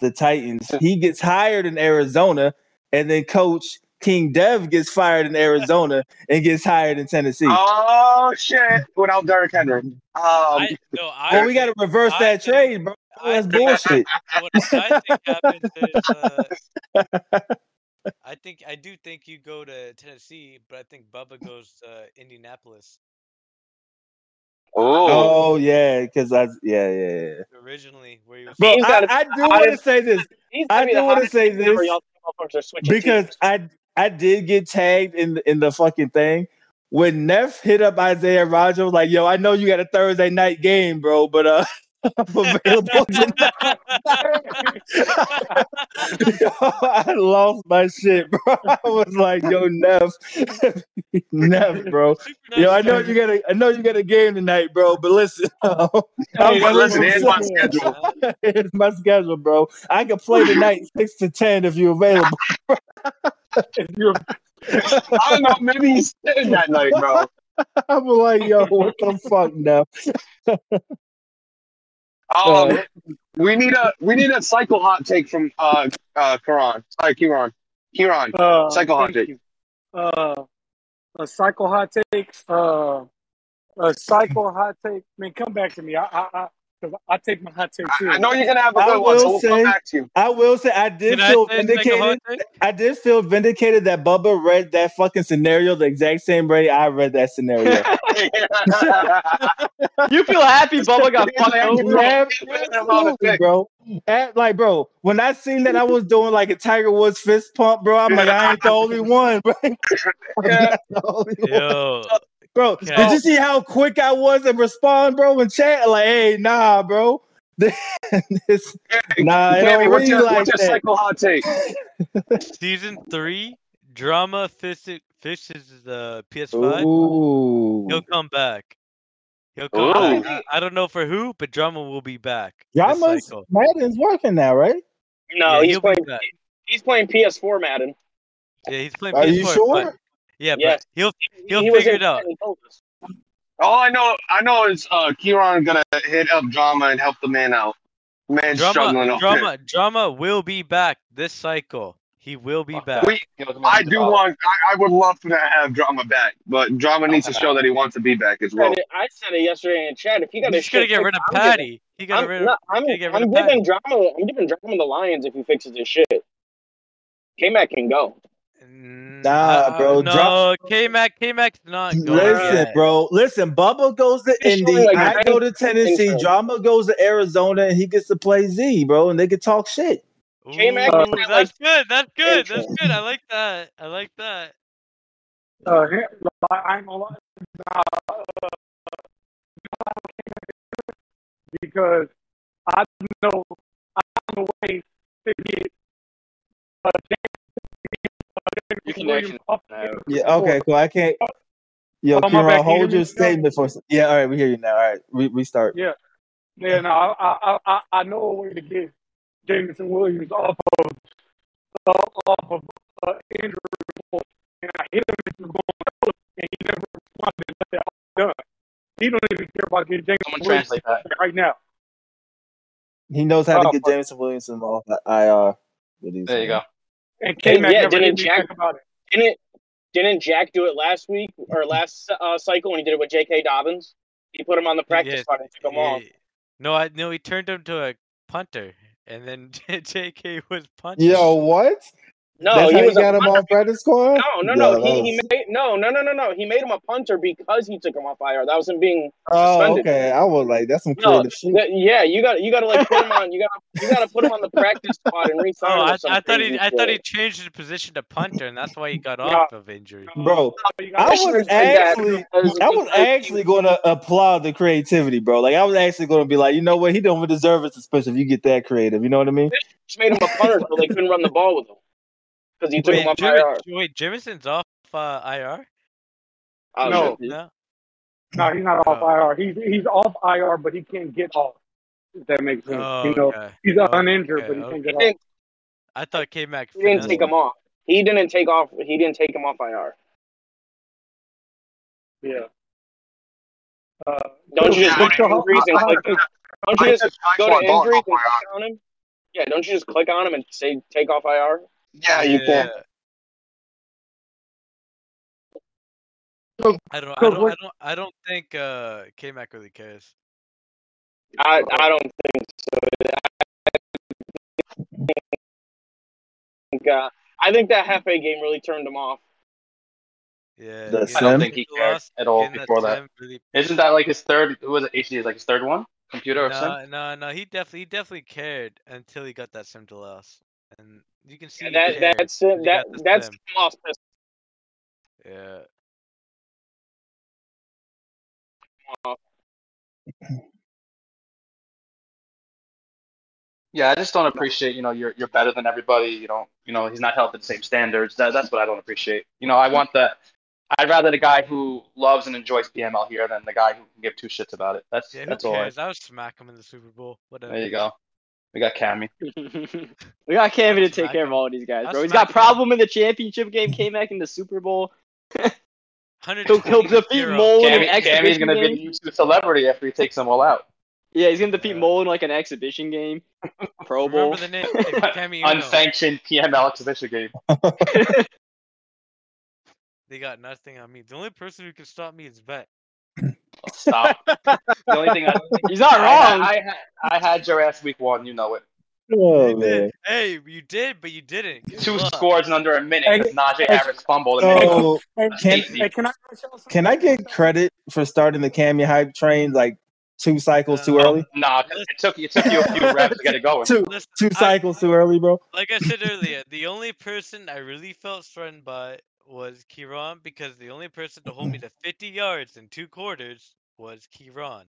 [SPEAKER 7] the Titans. He gets hired in Arizona, and then Coach King Dev gets fired in Arizona and gets hired in Tennessee.
[SPEAKER 3] Oh shit! Without Derrick Henry. Um,
[SPEAKER 2] I, no, I
[SPEAKER 7] well, we got to reverse
[SPEAKER 2] I
[SPEAKER 7] that
[SPEAKER 2] think-
[SPEAKER 7] trade, bro.
[SPEAKER 2] I
[SPEAKER 7] That's
[SPEAKER 2] think-
[SPEAKER 7] bullshit.
[SPEAKER 2] What I think happens is, uh, I think I do think you go to Tennessee, but I think Bubba goes to Indianapolis.
[SPEAKER 3] Oh,
[SPEAKER 7] Oh yeah, because I yeah yeah yeah.
[SPEAKER 2] Originally, where he was.
[SPEAKER 7] Bro, I, I do want to say this
[SPEAKER 5] He's
[SPEAKER 7] I
[SPEAKER 5] gonna
[SPEAKER 7] do wanna say this
[SPEAKER 5] Y'all motherfuckers are switching
[SPEAKER 7] because
[SPEAKER 5] teams.
[SPEAKER 7] I I did get tagged in the, in the fucking thing when Neff hit up Isaiah Rodgers like, "Yo, I know you got a Thursday night game, bro, but uh, I'm available tonight. yo, I lost my shit, bro. I was like, yo, Neff, Neff, bro. Yo, I know you got a, I know you got a game tonight, bro. But listen, I'm
[SPEAKER 3] But listen, here's my schedule.
[SPEAKER 7] Here's my schedule, bro. I can play tonight six to ten if you're available.
[SPEAKER 1] If you're
[SPEAKER 3] I don't know. Maybe he's sitting that night, bro.
[SPEAKER 7] I'm like, yo, what the fuck, Neff?
[SPEAKER 3] Um, we need a we need a cycle hot take from uh uh Karan. Sorry, Kiran. Kiran.
[SPEAKER 1] uh,
[SPEAKER 3] Cycle hot take.
[SPEAKER 1] you. Uh, a cycle hot take. Uh, a cycle hot take. Man, come back to me. I, I, I, cause I take my hot take
[SPEAKER 3] I,
[SPEAKER 1] too.
[SPEAKER 3] I know you're gonna have a
[SPEAKER 7] I
[SPEAKER 3] good one, so
[SPEAKER 7] will
[SPEAKER 3] we'll
[SPEAKER 7] say-
[SPEAKER 3] come back to you.
[SPEAKER 7] I will say I did
[SPEAKER 2] Can
[SPEAKER 7] feel
[SPEAKER 2] say make a hot
[SPEAKER 7] vindicated. I did feel vindicated that Bubba read that fucking scenario the exact same way I read that scenario.
[SPEAKER 6] You feel happy Bubba got fucked over?
[SPEAKER 7] bro. At, like, bro, when I seen that, I was doing like a Tiger Woods fist pump, bro. I'm like, I ain't the only one, bro. I'm
[SPEAKER 3] Yeah.
[SPEAKER 7] not the only one.
[SPEAKER 2] Yo,
[SPEAKER 7] Bro,
[SPEAKER 2] Yeah.
[SPEAKER 7] did you see how quick I was to respond, bro? In chat, like, hey, nah, bro. This- nah, it
[SPEAKER 3] Sammy,
[SPEAKER 7] don't
[SPEAKER 3] what's your,
[SPEAKER 7] like
[SPEAKER 3] what's your
[SPEAKER 7] that.
[SPEAKER 3] cycle hot take?
[SPEAKER 2] season three, drama fishes fishes the PS5.
[SPEAKER 7] Ooh.
[SPEAKER 2] He'll come back. He'll come
[SPEAKER 3] Ooh.
[SPEAKER 2] back. I, I don't know for who, but drama will be back. this
[SPEAKER 7] Drama's
[SPEAKER 2] cycle.
[SPEAKER 7] Madden's working now, right?
[SPEAKER 5] No,
[SPEAKER 2] Yeah,
[SPEAKER 5] he's
[SPEAKER 2] he'll be
[SPEAKER 5] playing.
[SPEAKER 2] back.
[SPEAKER 5] He's playing PS4 Madden.
[SPEAKER 2] Yeah, he's playing
[SPEAKER 7] Are
[SPEAKER 2] PS4.
[SPEAKER 7] you
[SPEAKER 2] but-
[SPEAKER 7] sure?
[SPEAKER 2] Yeah,
[SPEAKER 5] Yes.
[SPEAKER 2] but he'll he'll
[SPEAKER 5] he
[SPEAKER 2] figure it out.
[SPEAKER 5] Madden, he told us.
[SPEAKER 3] All I know, I know is uh, Kieran gonna hit up drama and help the man out. Man's struggling
[SPEAKER 2] Drama,
[SPEAKER 3] over
[SPEAKER 2] drama, drama will be back this cycle. He will be back.
[SPEAKER 3] We, I do want. I, I would love to have drama back, but drama needs to show that he wants to be back as well.
[SPEAKER 5] I said it yesterday in chat. If he got
[SPEAKER 2] He's gonna get rid of
[SPEAKER 5] I'm giving-
[SPEAKER 2] Patty. He got
[SPEAKER 5] I'm,
[SPEAKER 2] rid of.
[SPEAKER 5] I'm,
[SPEAKER 2] gonna get rid
[SPEAKER 5] I'm
[SPEAKER 2] of
[SPEAKER 5] giving drama. I'm giving drama the Lions if he fixes his shit. K Mac can go.
[SPEAKER 7] Nah,
[SPEAKER 2] uh,
[SPEAKER 7] bro,
[SPEAKER 2] No,
[SPEAKER 7] drop-
[SPEAKER 2] K Mac, K Mac's not going.
[SPEAKER 7] Listen, bro. Listen, Bubba goes to Indy.
[SPEAKER 5] showing, like,
[SPEAKER 7] I go to Tennessee. Drama goes to Arizona, and he gets to play Z, bro, and they can talk shit.
[SPEAKER 5] K-Mac
[SPEAKER 2] Ooh, that's
[SPEAKER 5] like,
[SPEAKER 2] good. That's good. That's good. I like that. I like that.
[SPEAKER 1] Uh, I I ain't gonna uh, because I know I know way to get uh, James,
[SPEAKER 6] Your connection.
[SPEAKER 1] off
[SPEAKER 7] Yeah. Okay. Cool. I can't. Yo,
[SPEAKER 1] Oh, my
[SPEAKER 7] Kieran,
[SPEAKER 1] bad. Can you hear
[SPEAKER 7] hold your statement for. a Yeah. All right. We hear you now. All right. We we start.
[SPEAKER 1] Yeah, yeah. No, I I I, I know a way to get Jameson Williams off of uh, off of uh, injury report, and I hit him into the goal, and he never responded. and Let that all done. He don't even care about getting Jameson
[SPEAKER 4] Someone
[SPEAKER 1] Williams
[SPEAKER 4] translate that.
[SPEAKER 1] right now.
[SPEAKER 7] He knows how to
[SPEAKER 1] Oh,
[SPEAKER 7] get
[SPEAKER 1] fuck.
[SPEAKER 7] Jameson Williamson off the IR.
[SPEAKER 4] There you go.
[SPEAKER 1] And K Mac
[SPEAKER 5] yeah,
[SPEAKER 1] never
[SPEAKER 5] didn't Jack-
[SPEAKER 1] about it.
[SPEAKER 5] Didn't didn't Jack do it last week or last uh, cycle when he did it with J.K. Dobbins? He put him on the practice
[SPEAKER 2] Yeah,
[SPEAKER 5] squad and took him off.
[SPEAKER 2] No, I no. He turned him to a punter, and then J.K. was punting.
[SPEAKER 7] Yo, what?
[SPEAKER 5] No,
[SPEAKER 7] That's
[SPEAKER 5] he
[SPEAKER 7] how
[SPEAKER 5] was
[SPEAKER 7] got him off practice squad.
[SPEAKER 5] No, no, no.
[SPEAKER 7] that
[SPEAKER 5] He, he made no, no, no, no, no. He made him a punter because he took him off IR. That was him being
[SPEAKER 7] Oh,
[SPEAKER 5] suspended.
[SPEAKER 7] okay. I was like, that's some
[SPEAKER 5] No,
[SPEAKER 7] shit.
[SPEAKER 5] th- yeah. You got you got to like put him on. You got you got to put him on the practice squad and re-sign
[SPEAKER 2] Oh. I, I thought he
[SPEAKER 5] crazy
[SPEAKER 2] I thought he changed his position to punter, and that's why he got
[SPEAKER 1] Yeah.
[SPEAKER 2] off of injury.
[SPEAKER 7] Bro,
[SPEAKER 1] You
[SPEAKER 7] I was
[SPEAKER 5] Commissioners did that
[SPEAKER 7] actually, I was actually going to applaud the creativity, bro. Like I was actually going to be like, you know what, he don't deserve a suspension if you get that creative. You know what I mean?
[SPEAKER 5] just made him a punter so they couldn't run the ball with him because he took
[SPEAKER 2] Wait,
[SPEAKER 5] him off
[SPEAKER 2] Jimmy,
[SPEAKER 5] IR.
[SPEAKER 2] wait, Jameson's off uh, IR?
[SPEAKER 5] Oh,
[SPEAKER 1] No.
[SPEAKER 5] shit.
[SPEAKER 2] No.
[SPEAKER 1] No, he's not off
[SPEAKER 2] Oh.
[SPEAKER 1] IR. He's he's off IR, but he can't get off. If that makes sense.
[SPEAKER 2] Oh,
[SPEAKER 1] you know,
[SPEAKER 2] okay.
[SPEAKER 1] he's
[SPEAKER 2] Oh,
[SPEAKER 1] uninjured,
[SPEAKER 2] okay,
[SPEAKER 1] but he can't
[SPEAKER 5] He
[SPEAKER 1] get off.
[SPEAKER 5] didn't,
[SPEAKER 2] I thought K Mac.
[SPEAKER 5] he didn't take him off. He didn't take off. He didn't take him off IR.
[SPEAKER 1] Yeah. Uh,
[SPEAKER 5] Don't you just go
[SPEAKER 1] what's
[SPEAKER 5] to
[SPEAKER 1] your-
[SPEAKER 5] injuries and
[SPEAKER 1] I- I-
[SPEAKER 5] click? Don't you just
[SPEAKER 3] just-
[SPEAKER 5] go to injuries and click on him? Yeah, don't you just click on him and say take off IR?
[SPEAKER 3] Yeah, you can.
[SPEAKER 2] I don't, I don't. I don't. I don't think uh, K Mac really cares.
[SPEAKER 5] I I don't think so. I think, uh, I think that Hefe game really turned him off.
[SPEAKER 2] Yeah.
[SPEAKER 7] The
[SPEAKER 2] getting
[SPEAKER 4] I don't think he
[SPEAKER 2] the
[SPEAKER 4] cared at all before that.
[SPEAKER 2] Sim Really,
[SPEAKER 4] Isn't that like his third? Who was it? HD is like his third one? Computer or sim?
[SPEAKER 2] no, no, no. He definitely, he definitely cared until he got that sim to loss, and you can see he
[SPEAKER 5] That
[SPEAKER 2] cared
[SPEAKER 5] that's
[SPEAKER 2] when he
[SPEAKER 5] that that's
[SPEAKER 2] sim.
[SPEAKER 5] him off pissed
[SPEAKER 2] Yeah.
[SPEAKER 5] off.
[SPEAKER 4] Yeah, I just don't appreciate. You know, you're you're better than everybody. You don't. You know, he's not held to the same standards. That, that's what I don't appreciate. You know, I want the. I'd rather the guy who loves and enjoys PML here than the guy who can give two shits about it. That's
[SPEAKER 2] Yeah,
[SPEAKER 4] that's all. I,
[SPEAKER 2] cares? I would smack him in the Super Bowl. Whatever.
[SPEAKER 4] there you go. We got Cammy.
[SPEAKER 6] we got Cammy to take care of
[SPEAKER 2] him.
[SPEAKER 6] all these guys, bro. He's got problem in the championship game. Came back in the Super Bowl. He'll, he'll
[SPEAKER 2] 120
[SPEAKER 6] defeat
[SPEAKER 2] zero.
[SPEAKER 6] Mole in an
[SPEAKER 4] Cammy, Cammy's
[SPEAKER 6] exhibition
[SPEAKER 4] gonna be a
[SPEAKER 6] game.
[SPEAKER 4] YouTube celebrity after he takes them all out.
[SPEAKER 6] Yeah, he's gonna defeat
[SPEAKER 2] Yeah.
[SPEAKER 6] Mole in like an exhibition game. Pro Bowl.
[SPEAKER 2] Remember the name? Cammy
[SPEAKER 4] Unsanctioned PML exhibition game.
[SPEAKER 2] They got nothing on me. The only person who can stop me is Vet.
[SPEAKER 4] Stop. the only thing I,
[SPEAKER 6] He's not
[SPEAKER 4] I had,
[SPEAKER 6] wrong.
[SPEAKER 4] I, had, I had your ass week one. You know it.
[SPEAKER 7] Oh man.
[SPEAKER 2] Hey, you did, but you didn't. Good
[SPEAKER 4] Two
[SPEAKER 2] luck.
[SPEAKER 4] scores in under a minute because Najee
[SPEAKER 1] hey,
[SPEAKER 4] Harris fumbled. And
[SPEAKER 7] So
[SPEAKER 1] Hey,
[SPEAKER 7] can
[SPEAKER 1] can I ask y'all something?
[SPEAKER 7] can I get credit for starting the Cammy hype train like two cycles too
[SPEAKER 2] Uh,
[SPEAKER 7] early?
[SPEAKER 4] Nah, 'cause it took it took you a few reps to get it going.
[SPEAKER 7] Two
[SPEAKER 2] Listen,
[SPEAKER 7] two
[SPEAKER 2] I-
[SPEAKER 7] cycles too early, bro.
[SPEAKER 2] like I said earlier, the only person I really felt threatened by was Kiran because the only person to hold me to 50 yards in two quarters was Kiran.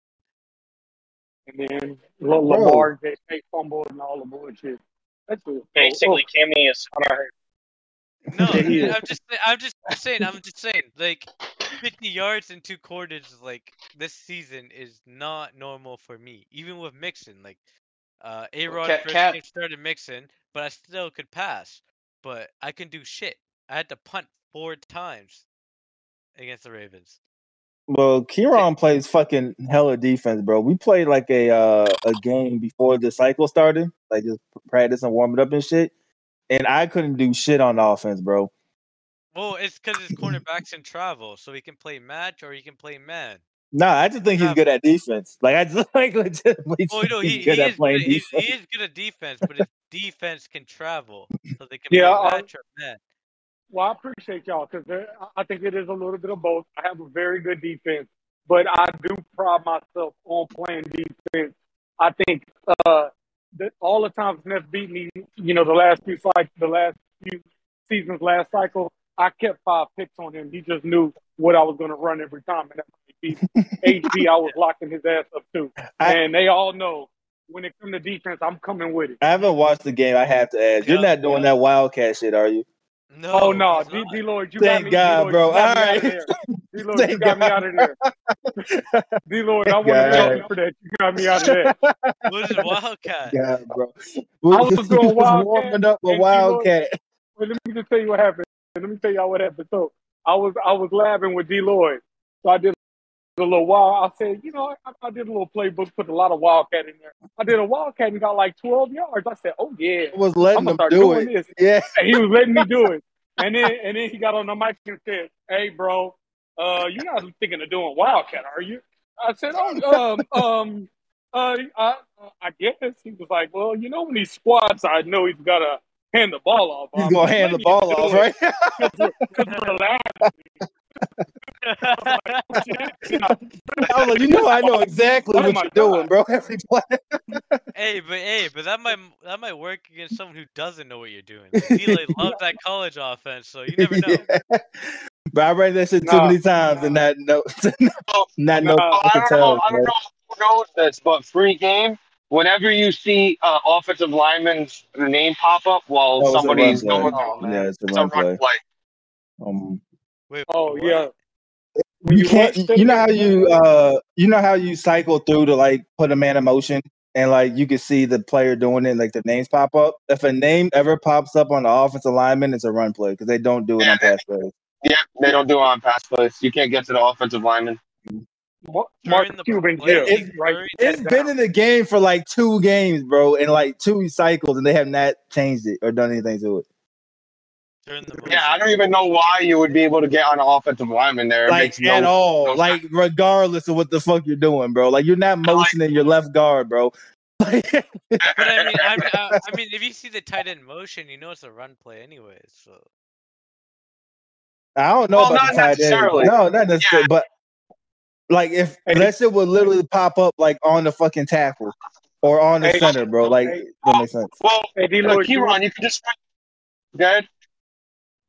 [SPEAKER 1] And then L- Lamar J. J. fumbled and all the bullshit. That's it.
[SPEAKER 5] Basically, Cammy is.
[SPEAKER 2] No,
[SPEAKER 1] Yeah, he is.
[SPEAKER 2] I'm just I'm just saying I'm just saying like 50 yards in two quarters like this season is not normal for me. Even with Mixon, like uh A Rod
[SPEAKER 4] Ca-
[SPEAKER 2] first
[SPEAKER 4] Ca-
[SPEAKER 2] started Mixon, but I still could pass. But I can do shit. I had to punt four times against the Ravens.
[SPEAKER 7] Well, Kieran plays fucking hella defense, bro. We played like a uh, a game before the cycle started, like just practice and warming up and shit. And I couldn't do shit on offense, bro.
[SPEAKER 2] Well, it's because his cornerback's in travel, so he can play match or he can play man.
[SPEAKER 7] Nah, I just think he's good at defense. Like I just like legitimately
[SPEAKER 2] Well,
[SPEAKER 7] think
[SPEAKER 2] no, he,
[SPEAKER 7] he's
[SPEAKER 2] he
[SPEAKER 7] good at playing
[SPEAKER 2] good.
[SPEAKER 7] Defense.
[SPEAKER 2] he is good at defense, but his defense can travel, so they can
[SPEAKER 1] Yeah,
[SPEAKER 2] play
[SPEAKER 1] I-
[SPEAKER 2] match or man.
[SPEAKER 1] Well, I appreciate y'all because I think it is a little bit of both. I have a very good defense, but I do pride myself on playing defense. I think uh, that all the times Smith beat me, you know, the last few cycles, the last few seasons, last cycle, I kept five picks on him. He just knew what I was going to run every time, and he beat. HB, I was locking his ass up too,
[SPEAKER 7] I-
[SPEAKER 1] and they all know when it comes to defense, I'm coming with it.
[SPEAKER 7] I haven't watched the game. I have to ask. You're not doing that wildcat shit, are you?
[SPEAKER 2] No.
[SPEAKER 1] Oh no, D,
[SPEAKER 2] not.
[SPEAKER 1] D Lloyd, you
[SPEAKER 7] Thank
[SPEAKER 1] got me,
[SPEAKER 7] God,
[SPEAKER 1] D-Lloyd,
[SPEAKER 7] bro.
[SPEAKER 1] You got me
[SPEAKER 7] All
[SPEAKER 1] out of there. D Lloyd, you
[SPEAKER 7] Thank
[SPEAKER 1] got me out of there. D Lloyd, I want to
[SPEAKER 7] God.
[SPEAKER 1] thank you for that. You got me out of there.
[SPEAKER 2] What is Wildcat?
[SPEAKER 7] Yeah, bro.
[SPEAKER 1] I was doing
[SPEAKER 7] He
[SPEAKER 1] Wildcat,
[SPEAKER 7] warming up a wildcat.
[SPEAKER 1] Wait, let me just tell you what happened. Let me tell y'all what happened. So I was I was laughing with D Lloyd. So I did a little wild. I said, you know, I, I did a little playbook, put a lot of wildcat in there. I did a wildcat and got like 12 yards. I said, oh yeah,
[SPEAKER 7] I was
[SPEAKER 1] I'm
[SPEAKER 7] letting
[SPEAKER 1] gonna
[SPEAKER 7] him
[SPEAKER 1] start
[SPEAKER 7] do
[SPEAKER 1] doing
[SPEAKER 7] it.
[SPEAKER 1] this.
[SPEAKER 7] Yeah.
[SPEAKER 1] And he was letting me do it. And then and then he got on the mic and said, "Hey, bro, uh, you're not thinking of doing Wildcat, are you?" I said, "Oh, um, um, uh, I, I guess." He was like, "Well, you know, when he squats, I know he's got to hand the ball off.
[SPEAKER 7] He's gonna hand the ball off,
[SPEAKER 1] right?
[SPEAKER 7] right?
[SPEAKER 1] 'cause we're, 'cause we're laughing." I was like, "Oh, shit."
[SPEAKER 7] I was like, you know, I know exactly
[SPEAKER 1] Oh
[SPEAKER 7] what you're doing, bro. Every play.
[SPEAKER 2] hey, but hey, but that might that might work against someone who doesn't know what you're doing. Like, Delay loves that college offense, so you never know.
[SPEAKER 7] Yeah. But I read that shit too
[SPEAKER 1] Nah.
[SPEAKER 7] many times and not know, not know
[SPEAKER 1] Nah.
[SPEAKER 3] I
[SPEAKER 7] to
[SPEAKER 3] don't know.
[SPEAKER 7] tell.
[SPEAKER 3] I don't know who knows this, but free game. Whenever you see uh, offensive lineman's name pop up while
[SPEAKER 7] Oh,
[SPEAKER 3] somebody's going,
[SPEAKER 7] play.
[SPEAKER 4] Oh.
[SPEAKER 7] Yeah, it's a
[SPEAKER 3] it's a
[SPEAKER 7] run
[SPEAKER 3] run
[SPEAKER 7] play.
[SPEAKER 3] play.
[SPEAKER 7] Um,
[SPEAKER 2] Wait,
[SPEAKER 1] Oh
[SPEAKER 2] what?
[SPEAKER 1] yeah. When
[SPEAKER 7] you can't. You know how you uh, you know how you cycle through to like put a man in motion, and like you can see the player doing it, like the names pop up. If a name ever pops up on the offensive lineman, it's a run play because they don't do it on pass plays.
[SPEAKER 3] Yeah, they don't do it on pass plays. You can't get to the offensive lineman.
[SPEAKER 1] Mark
[SPEAKER 2] the
[SPEAKER 1] Cuban
[SPEAKER 2] play,
[SPEAKER 1] Jill,
[SPEAKER 7] it's-
[SPEAKER 1] right?
[SPEAKER 7] It's been in the game for like two games, bro, and like two cycles, and they have not changed it or done anything to it.
[SPEAKER 2] During the
[SPEAKER 3] Yeah, I don't even know why you would be able to get on an offensive lineman there. It
[SPEAKER 7] like
[SPEAKER 3] makes no,
[SPEAKER 7] at all.
[SPEAKER 3] no
[SPEAKER 7] like regardless of what the fuck you're doing, bro. Like you're not motioning your left guard, bro.
[SPEAKER 2] But I mean, I, I, I mean, if you see the tight end motion, you know it's a run play anyways. So
[SPEAKER 7] I don't know
[SPEAKER 3] Well,
[SPEAKER 7] about
[SPEAKER 3] not
[SPEAKER 7] the tight end.
[SPEAKER 3] necessarily.
[SPEAKER 7] No, not necessarily. But like if
[SPEAKER 1] Hey.
[SPEAKER 7] that shit would literally pop up like on the fucking tackle or on the
[SPEAKER 1] Hey.
[SPEAKER 7] center, bro. Like
[SPEAKER 1] Hey.
[SPEAKER 7] that makes sense.
[SPEAKER 3] Well,
[SPEAKER 1] Hey, D.
[SPEAKER 3] uh,
[SPEAKER 1] Lloyd, you-
[SPEAKER 3] Kieran, you can just good.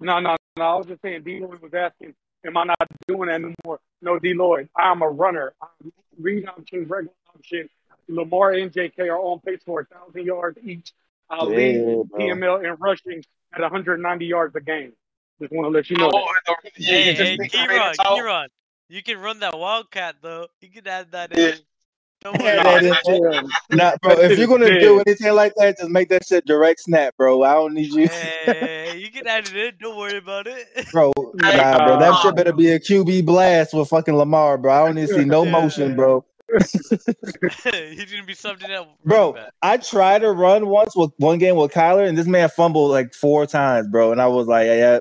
[SPEAKER 1] No, no, no. I was just saying, D. Lloyd was asking, "Am I not doing that anymore?" No, D. Lloyd, I'm a runner. I'm read option, regular option. Lamar and J.K. are on pace for a thousand yards each. I'll
[SPEAKER 7] Yeah,
[SPEAKER 1] lead. PML in rushing at 190 yards a game. Just want to let you know.
[SPEAKER 3] Oh,
[SPEAKER 1] that.
[SPEAKER 3] and the- you
[SPEAKER 2] Hey,
[SPEAKER 3] just
[SPEAKER 2] hey,
[SPEAKER 3] think
[SPEAKER 2] Kieran,
[SPEAKER 3] Raiders out.
[SPEAKER 2] Kieran, you can run that wildcat though. You can add that
[SPEAKER 3] Yeah.
[SPEAKER 2] in. Don't worry about
[SPEAKER 7] that
[SPEAKER 2] it.
[SPEAKER 7] is-
[SPEAKER 1] Yeah.
[SPEAKER 7] Nah, bro. If you're gonna do anything like that, just make that shit direct snap, bro. I don't need you,
[SPEAKER 2] Hey, you can add it in. Don't worry about it.
[SPEAKER 7] bro. Nah, bro. That
[SPEAKER 1] uh,
[SPEAKER 7] shit better be a QB blast with fucking Lamar, bro. I don't need to see no motion, bro.
[SPEAKER 2] He's gonna be something else,
[SPEAKER 7] Bro, I tried to run once with one game with Kyler, and this man fumbled like four times, bro. And I was like, yeah.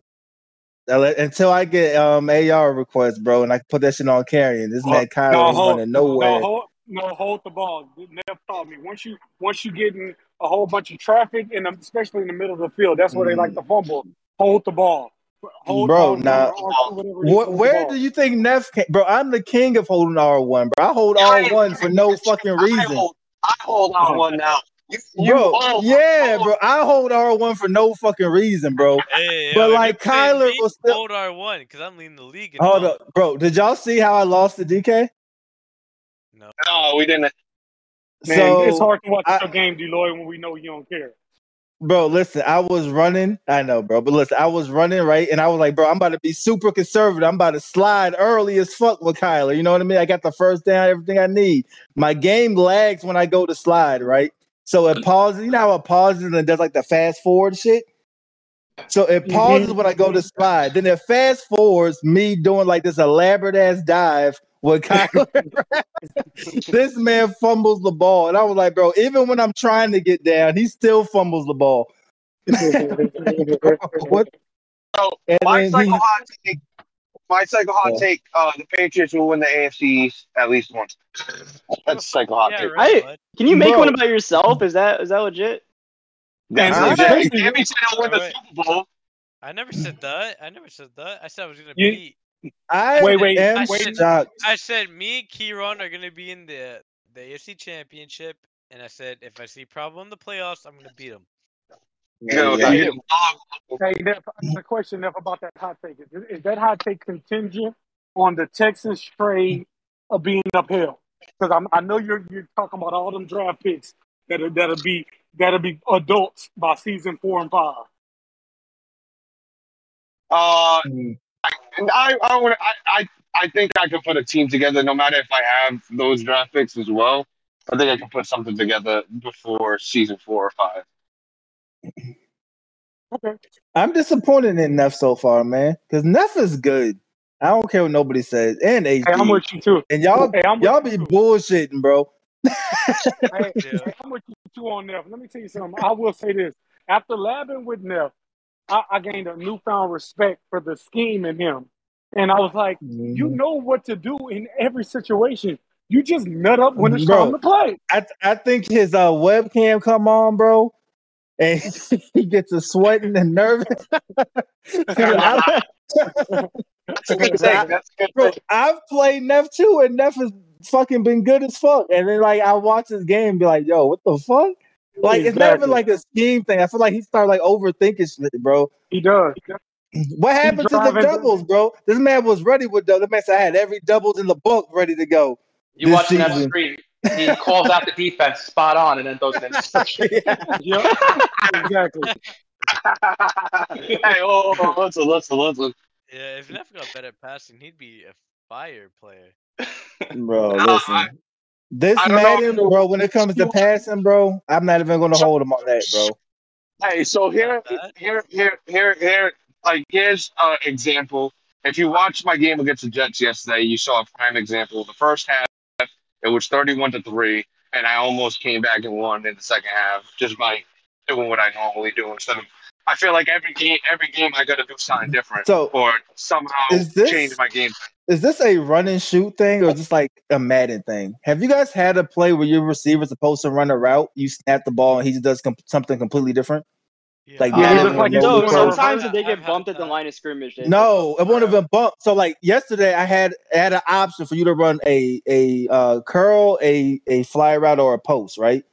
[SPEAKER 7] I Until I get um AR requests, bro, and I put that shit on carrying. This man Kyler
[SPEAKER 1] No,
[SPEAKER 7] is
[SPEAKER 1] hold,
[SPEAKER 7] running
[SPEAKER 1] no,
[SPEAKER 7] nowhere.
[SPEAKER 1] hold, no, hold the ball. Neff taught me once you once you get in a whole bunch of traffic, and especially in the middle of the field, that's where they like to fumble. Hold the ball. Hold
[SPEAKER 7] Bro,
[SPEAKER 1] the
[SPEAKER 7] nah.
[SPEAKER 1] ball, R2, whatever it is,
[SPEAKER 7] What,
[SPEAKER 1] hold the
[SPEAKER 7] where do you think Neff came? Bro, I'm the king of holding R1, bro. I hold R1 for no fucking
[SPEAKER 3] I
[SPEAKER 7] reason.
[SPEAKER 3] hold, I hold on one now. You, you
[SPEAKER 7] Bro,
[SPEAKER 3] hold-
[SPEAKER 7] yeah,
[SPEAKER 3] hold-
[SPEAKER 7] bro. I hold R1 for no fucking reason, bro.
[SPEAKER 2] Hey,
[SPEAKER 7] But,
[SPEAKER 2] yo,
[SPEAKER 7] like,
[SPEAKER 2] you're
[SPEAKER 7] Kyler
[SPEAKER 2] me,
[SPEAKER 7] was still-
[SPEAKER 2] hold R one because I'm leading the league.
[SPEAKER 7] Hold
[SPEAKER 2] hold
[SPEAKER 7] up, bro. Did y'all see how I lost to DK?
[SPEAKER 2] No.
[SPEAKER 3] No, we didn't.
[SPEAKER 1] Man,
[SPEAKER 7] so,
[SPEAKER 1] it's hard to watch
[SPEAKER 7] I-
[SPEAKER 1] your game, Deloy, when we know you don't care.
[SPEAKER 7] bro, listen, I was running. I know, bro, but listen, I was running right, and I was like, bro, I'm about to be super conservative. I'm about to slide early as fuck with Kyler. You know what I mean? I got the first down, everything I need. My game lags when I go to slide, right? So it mm. pauses. You know how it pauses and it does like the fast forward shit. So it mm-hmm. pauses when I go to slide. Then it fast forwards me doing like this elaborate ass dive with Kyler. this man fumbles the ball, and I was like, bro, even when I'm trying to get down, he still fumbles the ball. what?
[SPEAKER 3] So,
[SPEAKER 7] And
[SPEAKER 3] my
[SPEAKER 7] then
[SPEAKER 3] psycho
[SPEAKER 7] he,
[SPEAKER 3] hot take. My psycho hot
[SPEAKER 7] Yeah.
[SPEAKER 3] take. Uh, the Patriots will win the AFC East at least once. That's psycho hot
[SPEAKER 2] Yeah,
[SPEAKER 3] take.
[SPEAKER 2] right,
[SPEAKER 6] I- Can you make
[SPEAKER 7] Bro.
[SPEAKER 6] one about yourself? Is that is that legit?
[SPEAKER 3] That's
[SPEAKER 1] And
[SPEAKER 3] legit.
[SPEAKER 1] especially-
[SPEAKER 3] Give win the Super Bowl.
[SPEAKER 2] I never said that. I never said that. I said I was gonna
[SPEAKER 1] You-
[SPEAKER 2] beat.
[SPEAKER 7] I
[SPEAKER 1] Wait, wait,
[SPEAKER 7] am
[SPEAKER 2] wait.
[SPEAKER 7] shocked.
[SPEAKER 2] I said me and Kieran are gonna be in the the AFC Championship, and I said if I see problem in the playoffs, I'm gonna beat him.
[SPEAKER 3] No,
[SPEAKER 7] Yeah.
[SPEAKER 3] you-
[SPEAKER 1] Hey, Neff, the question, Neff, about that hot take. Is, is that hot take contingent on the Texans trade of being uphill? Because I know you're you're talking about all them draft picks that'll that'll be that'll be adults by season four and five.
[SPEAKER 3] Uh,
[SPEAKER 7] Mm.
[SPEAKER 3] and I, I, would, I, I, I think I could put a team together, no matter if I have those draft picks as well. I think I can put something together before season four or five.
[SPEAKER 1] Okay.
[SPEAKER 7] I'm disappointed in Neff so far, man. Because Neff is good. I don't care what nobody says. And
[SPEAKER 1] Hey, I'm with you too.
[SPEAKER 7] And y'all
[SPEAKER 1] Hey, I'm
[SPEAKER 7] y'all be
[SPEAKER 1] too.
[SPEAKER 7] bullshitting, bro.
[SPEAKER 1] Hey,
[SPEAKER 2] Yeah.
[SPEAKER 1] I'm with you too on Neff. Let me tell you something. I will say this: after labbing with Neff, I, I gained a newfound respect for the scheme in him, and I was like, you
[SPEAKER 7] Mhm.
[SPEAKER 1] know what to do in every situation. You just nut up when it's
[SPEAKER 7] Bro.
[SPEAKER 1] time to play.
[SPEAKER 7] I I think his uh, webcam come on, bro, and he gets a sweating and nervous. I-
[SPEAKER 3] That's a good thing. That's a good
[SPEAKER 7] bro,
[SPEAKER 3] thing.
[SPEAKER 7] I've played Neff too, and Neff has fucking been good as fuck. And then like I watch his game, and be like, yo, what the fuck? Like it's not even like a scheme thing. I feel like he started like overthinking shit, bro.
[SPEAKER 1] He does.
[SPEAKER 7] What happened to the doubles, bro? This man was ready with doubles. This man said I had every doubles in the book ready to go.
[SPEAKER 4] You
[SPEAKER 7] This
[SPEAKER 4] watch that
[SPEAKER 7] season.
[SPEAKER 4] screen. He calls out the defense spot on and then throws an interception.
[SPEAKER 1] Yep. exactly.
[SPEAKER 3] hey, oh, oh, oh, listen, listen, listen.
[SPEAKER 2] Yeah, if Neff got better at passing, he'd be a fire player.
[SPEAKER 7] Bro, listen.
[SPEAKER 3] I-
[SPEAKER 7] this
[SPEAKER 3] I don't know
[SPEAKER 7] Madden,
[SPEAKER 3] if you-
[SPEAKER 7] bro, when it comes to passing, bro, I'm not even gonna hold him on that, bro.
[SPEAKER 3] Hey, so here, here, here, here, here. Like, here's an example. If you watched my game against the Jets yesterday, you saw a prime example. The first half, it was thirty-one to three, and I almost came back and won in the second half just by doing what I normally do instead of. I feel like every game, every game, I got to do something different
[SPEAKER 7] So
[SPEAKER 3] or somehow
[SPEAKER 7] this-
[SPEAKER 3] change my game.
[SPEAKER 7] Is this a run and shoot thing or is this like a Madden thing? Have you guys had a play where your receiver's supposed to run a route, you snap the ball, and he does com- something completely different?
[SPEAKER 2] Yeah,
[SPEAKER 7] Like,
[SPEAKER 1] Yeah, he
[SPEAKER 7] Madden
[SPEAKER 1] looks like
[SPEAKER 6] No,
[SPEAKER 7] no
[SPEAKER 1] doing
[SPEAKER 7] pro?
[SPEAKER 1] a
[SPEAKER 6] sometimes if they get bumped at the line of scrimmage, they
[SPEAKER 7] No, it won't have been bumped. So like yesterday, I had I had an option for you to run a a uh, curl, a a fly route, or a post, right?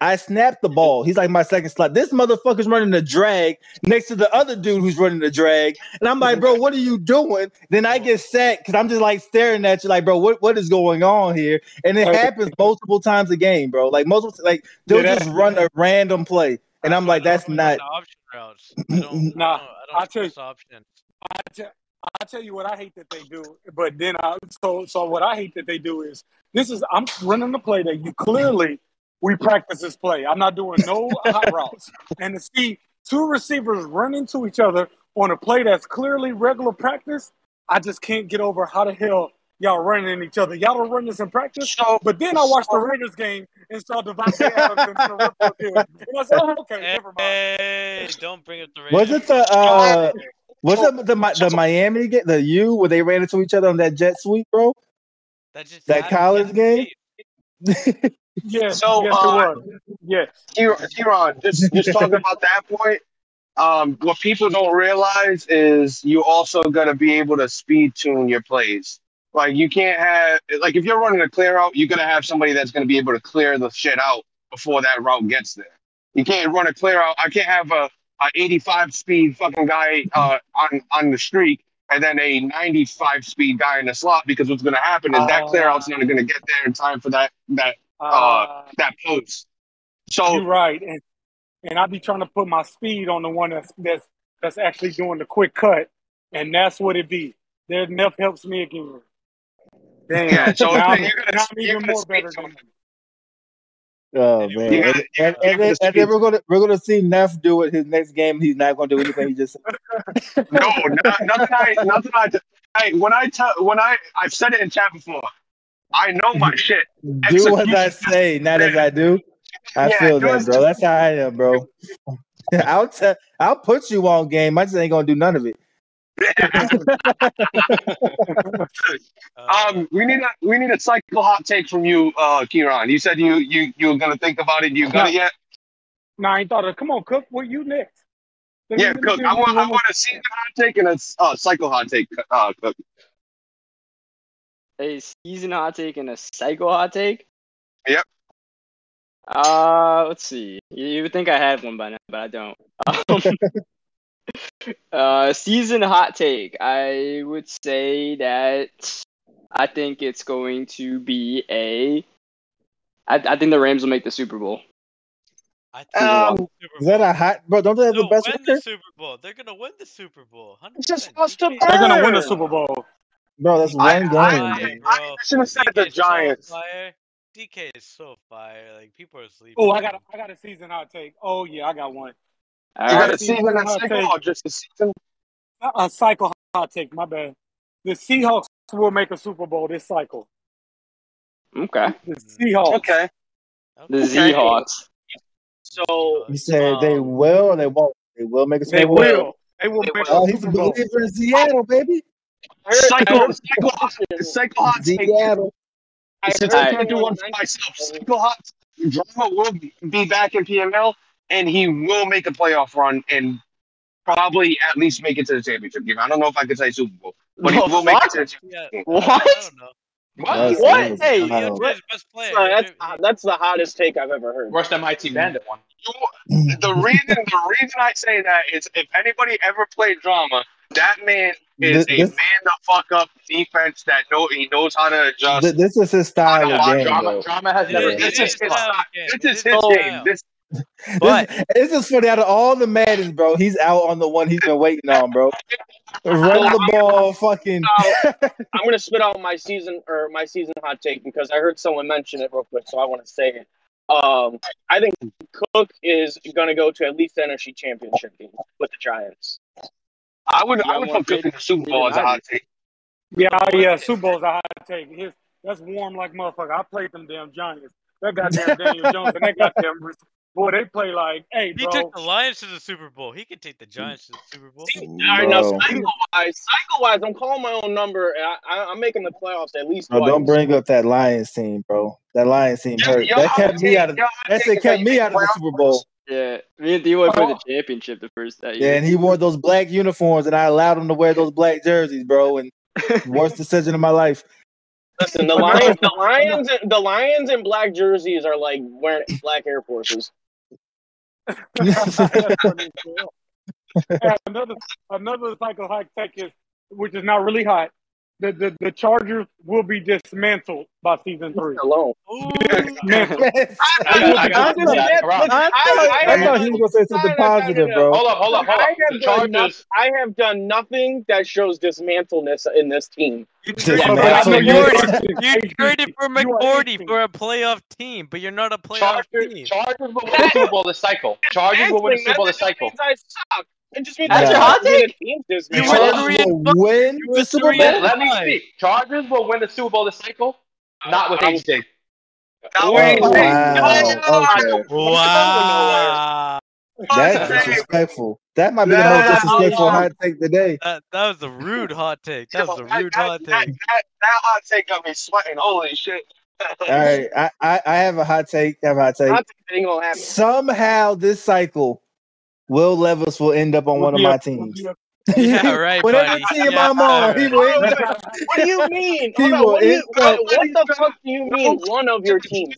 [SPEAKER 7] I snapped the ball. He's like my second slot. This motherfucker's running the drag next to the other dude who's running the drag. And I'm like, bro, what are you doing? Then I get set because I'm just like staring at you, like, bro, what, what is going on here? And it happens multiple times a game, bro. Like multiple like they'll
[SPEAKER 1] Yeah,
[SPEAKER 7] just run a random play. And I'm like, that's
[SPEAKER 2] don't
[SPEAKER 7] not
[SPEAKER 2] run the option routes. I don't,
[SPEAKER 1] Nah,
[SPEAKER 2] I don't, I don't
[SPEAKER 1] I tell you-
[SPEAKER 2] trust options.
[SPEAKER 1] I tell, I tell you what I hate that they do, but then I so so what I hate that they do is this is I'm running the play that you clearly we practice this play. I'm not doing no hot routes, and to see two receivers run into each other on a play that's clearly regular practice, I just can't get over how the hell y'all running in each other. Y'all don't run this in practice.
[SPEAKER 3] So,
[SPEAKER 1] But then I watched the Raiders game and saw Davante Adams and the rest field. And I said, oh, okay, never mind.
[SPEAKER 2] Hey, don't bring up the
[SPEAKER 7] was it the uh was it the Mi- the Miami game, the U where they ran into each other on that jet sweep, bro?
[SPEAKER 2] that just
[SPEAKER 7] that
[SPEAKER 2] happened
[SPEAKER 7] college game?
[SPEAKER 1] Yes,
[SPEAKER 3] So,
[SPEAKER 1] yes,
[SPEAKER 3] uh.
[SPEAKER 1] Yes.
[SPEAKER 3] Just just talking about that point. Um, what people don't realize is you also got to be able to speed tune your plays. Like you can't have like if you're running a clear out, you're gonna have somebody that's going to be able to clear the shit out before that route gets there. You can't run a clear out. I can't have a, a 85 speed fucking guy uh, on on the streak and then a 95 speed guy in the slot because what's going to happen is that clear out's not going to get there in time for that that
[SPEAKER 1] Uh,
[SPEAKER 3] that post. So
[SPEAKER 1] you're right, and and I be trying to put my speed on the one that's that's that's actually doing the quick cut, and that's what it be. There, Neff helps me again. Damn.
[SPEAKER 3] Yeah, so
[SPEAKER 1] now, I'm,
[SPEAKER 3] you're gonna-
[SPEAKER 1] now I'm
[SPEAKER 3] you're
[SPEAKER 1] even more better than
[SPEAKER 3] him.
[SPEAKER 7] Oh man,
[SPEAKER 3] You
[SPEAKER 7] and,
[SPEAKER 3] gotta-
[SPEAKER 7] and,
[SPEAKER 3] you
[SPEAKER 7] and, then, and then we're gonna we're gonna see Neff do it his next game. He's not gonna do anything. He just
[SPEAKER 3] No, not, nothing. I, nothing. I, I when I tell when I I've said it in chat before. I know my shit.
[SPEAKER 7] do as I say, not as I do. I
[SPEAKER 3] Yeah,
[SPEAKER 7] feel that,
[SPEAKER 3] as-
[SPEAKER 7] bro. That's how I am, bro. I'll tell, I'll put you on game. I just ain't gonna do none of it.
[SPEAKER 3] Um, we need a we need a cycle hot take from you, uh, Kieran. You said you you you were gonna think about it. You got
[SPEAKER 1] No.
[SPEAKER 3] it yet?
[SPEAKER 1] No, I ain't thought of. Come on, Cook. What you next? Let
[SPEAKER 3] Yeah, Cook. I want I
[SPEAKER 1] one more-
[SPEAKER 3] want a season hot take and a uh, cycle hot take. Uh, Cook.
[SPEAKER 6] A season hot take and a psycho hot take.
[SPEAKER 3] Yep.
[SPEAKER 6] Uh, let's see. You, you would think I had one by now, but I don't. Um, uh, season hot take. I would say that I think it's going to be a. I, I think the Rams will make the Super Bowl.
[SPEAKER 2] I think
[SPEAKER 3] Um,
[SPEAKER 2] the Super
[SPEAKER 7] Is that a hot bro? Don't they have the
[SPEAKER 2] They'll
[SPEAKER 7] best
[SPEAKER 2] win the
[SPEAKER 7] record,
[SPEAKER 2] Super Bowl. They're gonna win the Super Bowl. 100%.
[SPEAKER 3] Just lost to
[SPEAKER 2] DK
[SPEAKER 1] They're gonna win the Super Bowl.
[SPEAKER 7] Bro? That's one
[SPEAKER 3] I-
[SPEAKER 7] game.
[SPEAKER 3] I-
[SPEAKER 7] man.
[SPEAKER 2] bro.
[SPEAKER 3] I should have said the
[SPEAKER 2] DK is so
[SPEAKER 3] Giants.
[SPEAKER 2] fire. DK is so fire. Like people are sleeping.
[SPEAKER 1] Oh, I got a, I got a season hot take. Oh yeah, I got one.
[SPEAKER 6] All
[SPEAKER 3] You got
[SPEAKER 6] right.
[SPEAKER 3] a season and
[SPEAKER 1] Hot take.
[SPEAKER 3] or just a season?
[SPEAKER 1] A a cycle hot take. My bad. The Seahawks will make a Super Bowl this cycle.
[SPEAKER 6] Okay.
[SPEAKER 1] The Seahawks.
[SPEAKER 3] Okay.
[SPEAKER 6] The
[SPEAKER 3] Okay.
[SPEAKER 6] Seahawks.
[SPEAKER 5] So
[SPEAKER 7] You said they
[SPEAKER 5] Um,
[SPEAKER 7] will or they won't? They will make a
[SPEAKER 1] They
[SPEAKER 7] Super Bowl.
[SPEAKER 1] will. They will
[SPEAKER 5] They
[SPEAKER 1] make
[SPEAKER 7] Oh,
[SPEAKER 1] a
[SPEAKER 7] he's a believer in Seattle, baby.
[SPEAKER 5] I heard, I
[SPEAKER 3] Cycle, cycle, hot, cycle hot take.
[SPEAKER 5] I
[SPEAKER 3] Since I can't do one for myself, cycle hot. Drama will be back in PML, and he will make a playoff run and probably at least make it to the championship game. I don't know if I could say Super Bowl, but he
[SPEAKER 6] The
[SPEAKER 3] will make it to the championship
[SPEAKER 2] Yeah.
[SPEAKER 3] game.
[SPEAKER 6] What?
[SPEAKER 2] I don't know.
[SPEAKER 7] That's-
[SPEAKER 6] What? Hey,
[SPEAKER 2] He his best player.
[SPEAKER 5] Uh, that's uh, that's the hottest take I've ever heard.
[SPEAKER 4] Worst than MIT Bandit one.
[SPEAKER 3] You- the reason the reason I say that is if anybody ever played drama, that man is
[SPEAKER 7] This-
[SPEAKER 3] a man to fuck up defense that know he knows how to adjust.
[SPEAKER 7] Th- This is his style of game,
[SPEAKER 4] Drama, drama has never
[SPEAKER 2] is-
[SPEAKER 4] been.
[SPEAKER 3] This is
[SPEAKER 2] is
[SPEAKER 3] his
[SPEAKER 2] style
[SPEAKER 3] style. This is
[SPEAKER 2] is
[SPEAKER 3] his
[SPEAKER 2] his
[SPEAKER 3] game. This
[SPEAKER 6] But
[SPEAKER 7] This, this is funny. Out of all the Maddens, bro, he's out on the one he's been waiting on, bro. Run the ball, fucking.
[SPEAKER 5] I'm gonna spit out my season or my season hot take because I heard someone mention it real quick, so I want to say it. Um, I think Cook is gonna go to at least the NFC Championship game with the Giants.
[SPEAKER 3] I would I
[SPEAKER 6] Yeah,
[SPEAKER 3] would
[SPEAKER 6] more
[SPEAKER 3] put Cook in the Super Bowl as a hot take.
[SPEAKER 1] Yeah, yeah. Super Bowl's a hot take. His, that's warm like motherfucker. I played them damn Giants. That goddamn Daniel Jones and that goddamn boy. They play like, hey,
[SPEAKER 2] He
[SPEAKER 1] bro.
[SPEAKER 2] took the Lions to the Super Bowl. He could take the Giants to the Super Bowl.
[SPEAKER 5] All right, now cycle wise, cycle wise, I'm calling my own number, I, I, I'm making the playoffs at least
[SPEAKER 7] Bro,
[SPEAKER 5] twice.
[SPEAKER 7] don't bring up that Lions team, bro. That Lions team
[SPEAKER 3] Yo-
[SPEAKER 7] hurt.
[SPEAKER 3] yo,
[SPEAKER 7] That
[SPEAKER 3] hot
[SPEAKER 7] kept me out of.
[SPEAKER 3] yo,
[SPEAKER 7] That
[SPEAKER 3] take
[SPEAKER 7] shit
[SPEAKER 3] is that
[SPEAKER 7] kept me out of the Super Bowl.
[SPEAKER 6] Yeah, me and D-Boy played
[SPEAKER 1] Oh.
[SPEAKER 6] the championship the first that
[SPEAKER 7] Yeah, and he wore those black uniforms, and I allowed him to wear those black jerseys, bro. And worst decision of my life.
[SPEAKER 5] Listen, the Lions, the Lions, the Lions in black jerseys are like wearing black Air Forces.
[SPEAKER 1] Another another cycle high tech is, which is not really hot. The, the the Chargers will be dismantled by season three.
[SPEAKER 5] Alone.
[SPEAKER 2] Ooh.
[SPEAKER 1] Dismantled.
[SPEAKER 5] I,
[SPEAKER 4] I got-
[SPEAKER 5] I. I,
[SPEAKER 7] I,
[SPEAKER 5] I,
[SPEAKER 7] thought he was gonna say something
[SPEAKER 5] I- I-
[SPEAKER 7] positive, bro.
[SPEAKER 4] Hold up, hold up, hold
[SPEAKER 5] I
[SPEAKER 4] up. The
[SPEAKER 5] have, done no-
[SPEAKER 4] Chargers.
[SPEAKER 5] I have done nothing that shows dismantleness in this team.
[SPEAKER 7] Dismantled.
[SPEAKER 2] Yeah, but
[SPEAKER 7] Dismantled.
[SPEAKER 2] You traded for
[SPEAKER 1] You
[SPEAKER 2] McCourty for a playoff team, but you're not a playoff
[SPEAKER 4] Chargers,
[SPEAKER 2] team.
[SPEAKER 4] Chargers will win the Super Bowl this cycle. Chargers will win the Super Bowl this cycle.
[SPEAKER 5] I suck. It just means
[SPEAKER 6] That's your hot take?
[SPEAKER 5] the team's
[SPEAKER 2] You
[SPEAKER 5] dismantled.
[SPEAKER 2] were
[SPEAKER 7] Chargers will win
[SPEAKER 2] You
[SPEAKER 7] the
[SPEAKER 2] were
[SPEAKER 7] Super
[SPEAKER 2] three
[SPEAKER 7] Bowl.
[SPEAKER 4] Let me
[SPEAKER 2] Five.
[SPEAKER 4] speak. Chargers will win the Super Bowl this cycle. Not with
[SPEAKER 5] I'm-
[SPEAKER 4] HD.
[SPEAKER 3] Now
[SPEAKER 7] Oh, wow. Okay.
[SPEAKER 2] Wow.
[SPEAKER 7] That's disrespectful. That might be the most disrespectful hot take today.
[SPEAKER 2] That, that was a rude hot take. That was a rude
[SPEAKER 3] that,
[SPEAKER 2] hot take.
[SPEAKER 3] that, that hot take got me sweating. Holy shit.
[SPEAKER 7] All right, I, I, I have a hot take. I have a hot take.
[SPEAKER 5] Not that ain't gonna happen.
[SPEAKER 7] Somehow this cycle, Will Levis will end up on one of my teams.
[SPEAKER 2] Yeah, right,
[SPEAKER 7] Whatever
[SPEAKER 2] buddy.
[SPEAKER 7] team
[SPEAKER 2] Yeah,
[SPEAKER 7] I'm on, he will end up.
[SPEAKER 5] What do you mean?
[SPEAKER 7] He
[SPEAKER 5] Hold
[SPEAKER 7] will
[SPEAKER 5] what, do you,
[SPEAKER 7] end
[SPEAKER 5] what,
[SPEAKER 7] up-
[SPEAKER 5] what the fuck do you mean? One of your teams.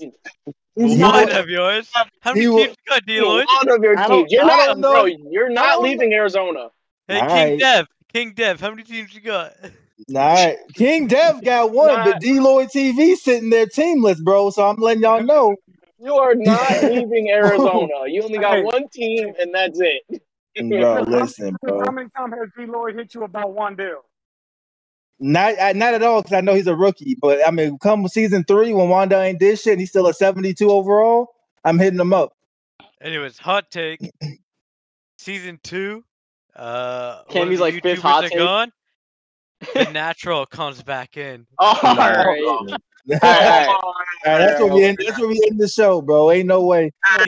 [SPEAKER 2] One of yours. How many
[SPEAKER 7] will-
[SPEAKER 2] teams you got, D Lloyd?
[SPEAKER 5] One of your
[SPEAKER 7] don't-
[SPEAKER 5] teams. You're not, bro. You're not leaving Arizona.
[SPEAKER 2] Hey,
[SPEAKER 7] All
[SPEAKER 2] King
[SPEAKER 7] right.
[SPEAKER 2] Dev. King Dev, how many teams you got?
[SPEAKER 7] All right, King Dev got one,
[SPEAKER 5] Nah.
[SPEAKER 7] but D Lloyd TV sitting there teamless, bro. So I'm letting y'all know.
[SPEAKER 5] You are not leaving Arizona. You only got one team, and that's it.
[SPEAKER 7] Bro, listen, bro.
[SPEAKER 1] How many times has D Lloyd hit you about Rondale?
[SPEAKER 7] Not I- not at all because I know he's a rookie. But I mean, come season three when Wanda ain't did shit, and he's still a 72 overall. I'm hitting him up.
[SPEAKER 2] Anyways, hot take. Season two. Uh,
[SPEAKER 6] Cammy's
[SPEAKER 2] one
[SPEAKER 6] like fifth hot
[SPEAKER 2] are
[SPEAKER 6] take.
[SPEAKER 2] gone. The natural comes back in.
[SPEAKER 6] Oh, all
[SPEAKER 7] Nah.
[SPEAKER 6] right.
[SPEAKER 7] All
[SPEAKER 6] All right, all right.
[SPEAKER 7] right, that's what we end. That's what we end the show, bro. Ain't no way.
[SPEAKER 2] Hot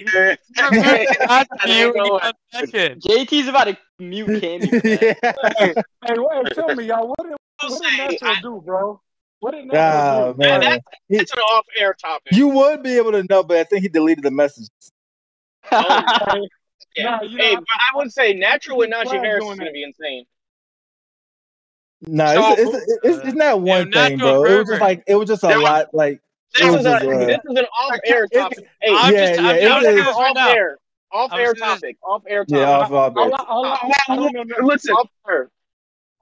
[SPEAKER 2] to you when
[SPEAKER 5] know
[SPEAKER 2] he
[SPEAKER 5] what?
[SPEAKER 2] comes back in.
[SPEAKER 6] JT's about to mute Cammy. for
[SPEAKER 7] yeah.
[SPEAKER 1] Hey, wait, tell me, y'all, what did, what did Natural do, bro? What did Natural do?
[SPEAKER 7] man.
[SPEAKER 5] that- It's an off-air topic.
[SPEAKER 7] You would be able to know, but I think he deleted the message.
[SPEAKER 1] Oh, hey,
[SPEAKER 5] Yeah.
[SPEAKER 1] Nah, you know,
[SPEAKER 5] hey,
[SPEAKER 1] I-
[SPEAKER 5] but I would say natural with Najee
[SPEAKER 1] Flag
[SPEAKER 5] Harris is going to be insane.
[SPEAKER 7] No,
[SPEAKER 3] So-
[SPEAKER 7] it's, it's, it's, it's not one thing,
[SPEAKER 2] Natural
[SPEAKER 7] bro. It was just like it was just a
[SPEAKER 3] There was-
[SPEAKER 7] lot. Like
[SPEAKER 5] This,
[SPEAKER 7] It was
[SPEAKER 5] is, a,
[SPEAKER 7] uh,
[SPEAKER 5] this is an off-air topic. Hey,
[SPEAKER 2] I'm
[SPEAKER 7] Yeah,
[SPEAKER 2] just,
[SPEAKER 7] yeah,
[SPEAKER 2] I'm,
[SPEAKER 7] it
[SPEAKER 2] I'm
[SPEAKER 7] is.
[SPEAKER 2] saying this right
[SPEAKER 5] off-air, off-air topic, off-air topic.
[SPEAKER 7] yeah, off off
[SPEAKER 1] all I, all I, I don't know
[SPEAKER 3] Listen,
[SPEAKER 5] off-air.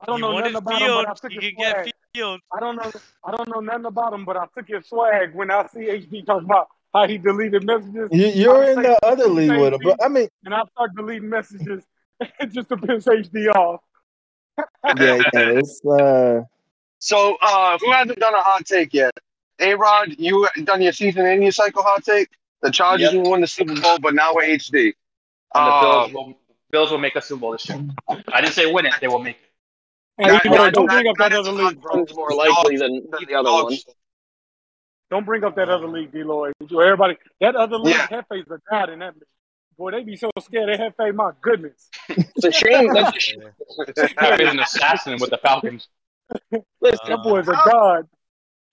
[SPEAKER 1] I don't
[SPEAKER 2] He
[SPEAKER 1] know nothing about him, but I took
[SPEAKER 2] He
[SPEAKER 1] his
[SPEAKER 2] get
[SPEAKER 1] swag. I don't know. I don't know nothing about him, but I took his swag when I see HD talk about how he deleted messages,
[SPEAKER 7] You, you're in the other league with him, bro. I mean,
[SPEAKER 1] and I start deleting messages just to piss HD off.
[SPEAKER 7] Yeah, yeah. It's uh,
[SPEAKER 3] so uh, who hasn't done a hot take yet? A Rod, you done your season and your cycle hot take? The Chargers
[SPEAKER 4] Yep.
[SPEAKER 3] will win the Super Bowl, but now we're HD.
[SPEAKER 4] And the
[SPEAKER 3] Uh,
[SPEAKER 4] Bills will, Bills will make a Super Bowl this year. I didn't say win it; they will make it.
[SPEAKER 1] Hey,
[SPEAKER 3] That-
[SPEAKER 1] you know,
[SPEAKER 3] that-
[SPEAKER 1] don't bring up that
[SPEAKER 3] that
[SPEAKER 1] other league, bro.
[SPEAKER 5] One's more likely than, than the other one.
[SPEAKER 1] Don't bring up that other league, D. Lloyd. Everybody, that other league,
[SPEAKER 3] Yeah.
[SPEAKER 1] Hefe's a god in that league. Boy, they be so scared of Hefe. My goodness.
[SPEAKER 5] It's a shame. That's a shame.
[SPEAKER 4] I've been an assassin with the Falcons.
[SPEAKER 5] Listen,
[SPEAKER 1] That boy is a god.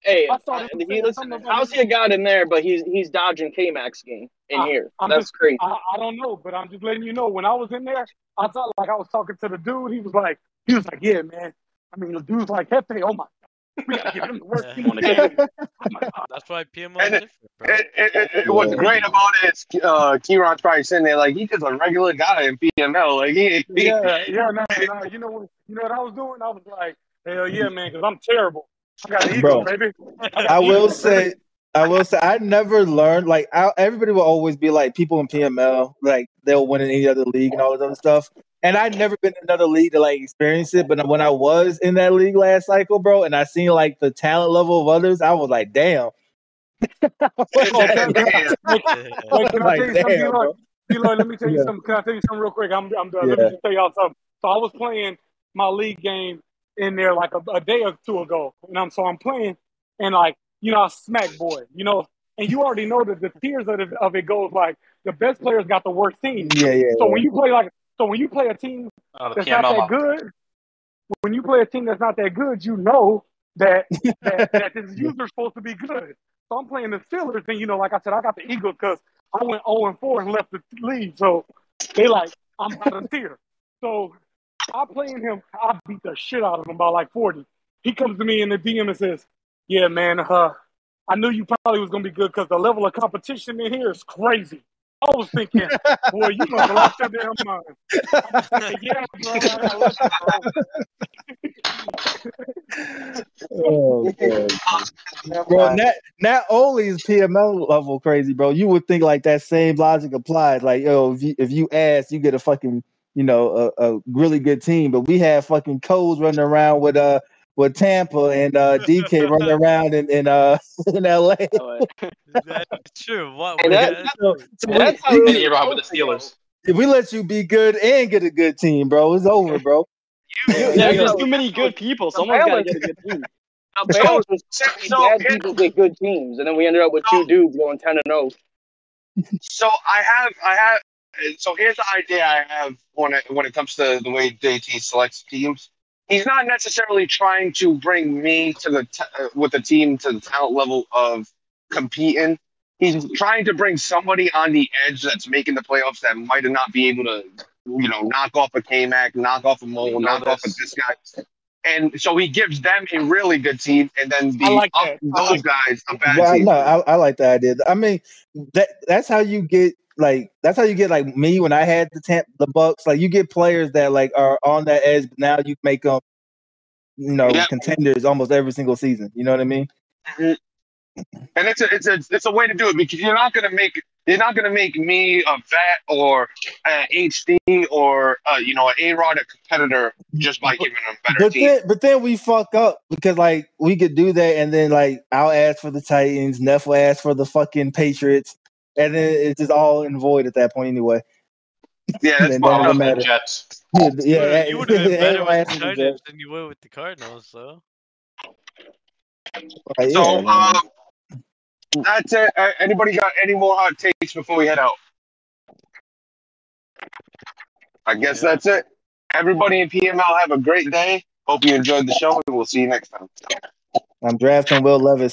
[SPEAKER 5] hey,
[SPEAKER 1] I thought he was
[SPEAKER 5] listen,
[SPEAKER 1] something about
[SPEAKER 5] how's he a god in there, but he's he's dodging K-Max game in
[SPEAKER 1] I-
[SPEAKER 5] here.
[SPEAKER 1] I'm
[SPEAKER 5] That's
[SPEAKER 1] just-
[SPEAKER 5] crazy.
[SPEAKER 1] I, I don't know, but I'm just letting you know. When I was in there, I thought like I was talking to the dude. He was like, he was like, yeah, man. I mean, the dude's like Hefe. Oh my, God. We gotta give him the worst team on the game. Oh my god.
[SPEAKER 2] That's why PMO is
[SPEAKER 3] And it-
[SPEAKER 2] different, bro.
[SPEAKER 3] It, it, it, it- what's
[SPEAKER 7] Yeah.
[SPEAKER 3] great about it is uh, Kieron's probably sitting there like he's just a regular guy in PML. Like he, he
[SPEAKER 1] Yeah, yeah, no, no. You know what? You know what I was doing? I was like, hell yeah, man, because I'm terrible. I got the ego,
[SPEAKER 7] Bro.
[SPEAKER 1] baby. got
[SPEAKER 7] I will
[SPEAKER 1] ego,
[SPEAKER 7] say, I will say, I never learned like I, everybody will always be like people in PML, like they'll win in any other league and all this other stuff. And I'd never been in another league to like experience it. But when I was in that league last cycle, bro, and I seen like the talent level of others, I was like, damn.
[SPEAKER 3] Yeah.
[SPEAKER 1] Wait, can I
[SPEAKER 7] Like,
[SPEAKER 1] tell you something,
[SPEAKER 7] damn,
[SPEAKER 1] D-Lloyd?
[SPEAKER 7] bro.
[SPEAKER 1] D-Lloyd, let me tell you
[SPEAKER 7] Yeah.
[SPEAKER 1] something. Can I tell you something real quick? I'm, I'm done. Let me just tell y'all something. So I was playing my league game in there like a, a day or two ago, and I'm so I'm playing, and like you know, I smack boy, you know, and you already know that the tiers of, it of it goes like the best players got the worst team.
[SPEAKER 7] Yeah, yeah.
[SPEAKER 1] So
[SPEAKER 7] yeah.
[SPEAKER 1] when you play like, so when you play a team
[SPEAKER 4] Uh,
[SPEAKER 1] that's
[SPEAKER 4] PML
[SPEAKER 1] not that good, when you play a team that's not that good, you know that that, that this user's supposed to be good. So I'm playing the Steelers, and you know, like I said, I got the Eagles because I went 0 and 4 and left the league. So they like I'm out of tier. So I playing him, I beat the shit out of him by like 40. He comes to me in the DM and says, Yeah, man. Uh, I knew you probably was gonna be good because the level of competition in here is crazy. I was thinking, boy, you must have lost your damn mind. yeah, bro. I love you,
[SPEAKER 7] Oh, God. Bro, not, not only is PML level crazy, bro. You would think like that same logic applies. Like, yo, if you if you ask, you get a fucking, you know, a, a really good team. But we have fucking codes running around with uh with Tampa and uh DK running around in, in uh in LA.
[SPEAKER 2] That's true. What?
[SPEAKER 5] And that-
[SPEAKER 2] that-
[SPEAKER 7] So, so we-
[SPEAKER 5] That's how
[SPEAKER 7] we-
[SPEAKER 5] it is.
[SPEAKER 4] You're wrong with the Steelers.
[SPEAKER 7] if we let you be good and get a good team, bro, it's over, bro.
[SPEAKER 6] There's
[SPEAKER 5] Yeah,
[SPEAKER 6] just too many good people. Someone's got to get a good team.
[SPEAKER 5] The Bears was
[SPEAKER 3] So,
[SPEAKER 5] bad
[SPEAKER 3] here-
[SPEAKER 5] people get good teams, and then we ended up with two dudes going ten and oh. zero.
[SPEAKER 3] so I have, I have. So here's the idea I have when it when it comes to the way JT selects teams. He's not necessarily trying to bring me to the t- uh, with the team to the talent level of competing. He's trying to bring somebody on the edge that's making the playoffs that might not be able to, you know, knock off a K Mac, knock off a
[SPEAKER 4] We
[SPEAKER 3] Mole,
[SPEAKER 4] know
[SPEAKER 3] knock off a
[SPEAKER 4] this.
[SPEAKER 3] this guy. And so he gives them a really good team, and then the
[SPEAKER 1] like
[SPEAKER 3] up- those
[SPEAKER 1] like
[SPEAKER 3] guys a bad
[SPEAKER 7] Well,
[SPEAKER 3] team.
[SPEAKER 7] no, I, I like the idea. I mean, that that's how you get like that's how you get like me when I had the temp, the Bucks. Like you get players that like are on that edge. But now you make them, you know, contenders almost every single season. You know what I mean?
[SPEAKER 3] and it's a it's a it's a way to do it because you're not gonna make you're not gonna make me a vet or a HD or uh, you know an A Rod a competitor just by giving them better
[SPEAKER 7] But
[SPEAKER 3] team.
[SPEAKER 7] then, but then we fuck up because like we could do that, and then like I'll ask for the Titans, Neff will ask for the fucking Patriots, and then it's just all in void at that point anyway.
[SPEAKER 3] Yeah, that's
[SPEAKER 7] And
[SPEAKER 3] fine.
[SPEAKER 7] then-
[SPEAKER 4] Other
[SPEAKER 7] matter.
[SPEAKER 4] Jets.
[SPEAKER 7] Yeah,
[SPEAKER 2] you
[SPEAKER 7] yeah,
[SPEAKER 2] would've- you would have been better with the
[SPEAKER 7] for
[SPEAKER 2] than you would with the Cardinals, though.
[SPEAKER 7] Jets. Like,
[SPEAKER 3] So
[SPEAKER 7] yeah, man.
[SPEAKER 3] um, that's it. Uh, anybody got any more hot takes before we head out? I guess
[SPEAKER 2] Yeah.
[SPEAKER 3] that's it. Everybody in PML have a great day. Hope you enjoyed the show, and we'll see you next time.
[SPEAKER 7] I'm drafting Will Levis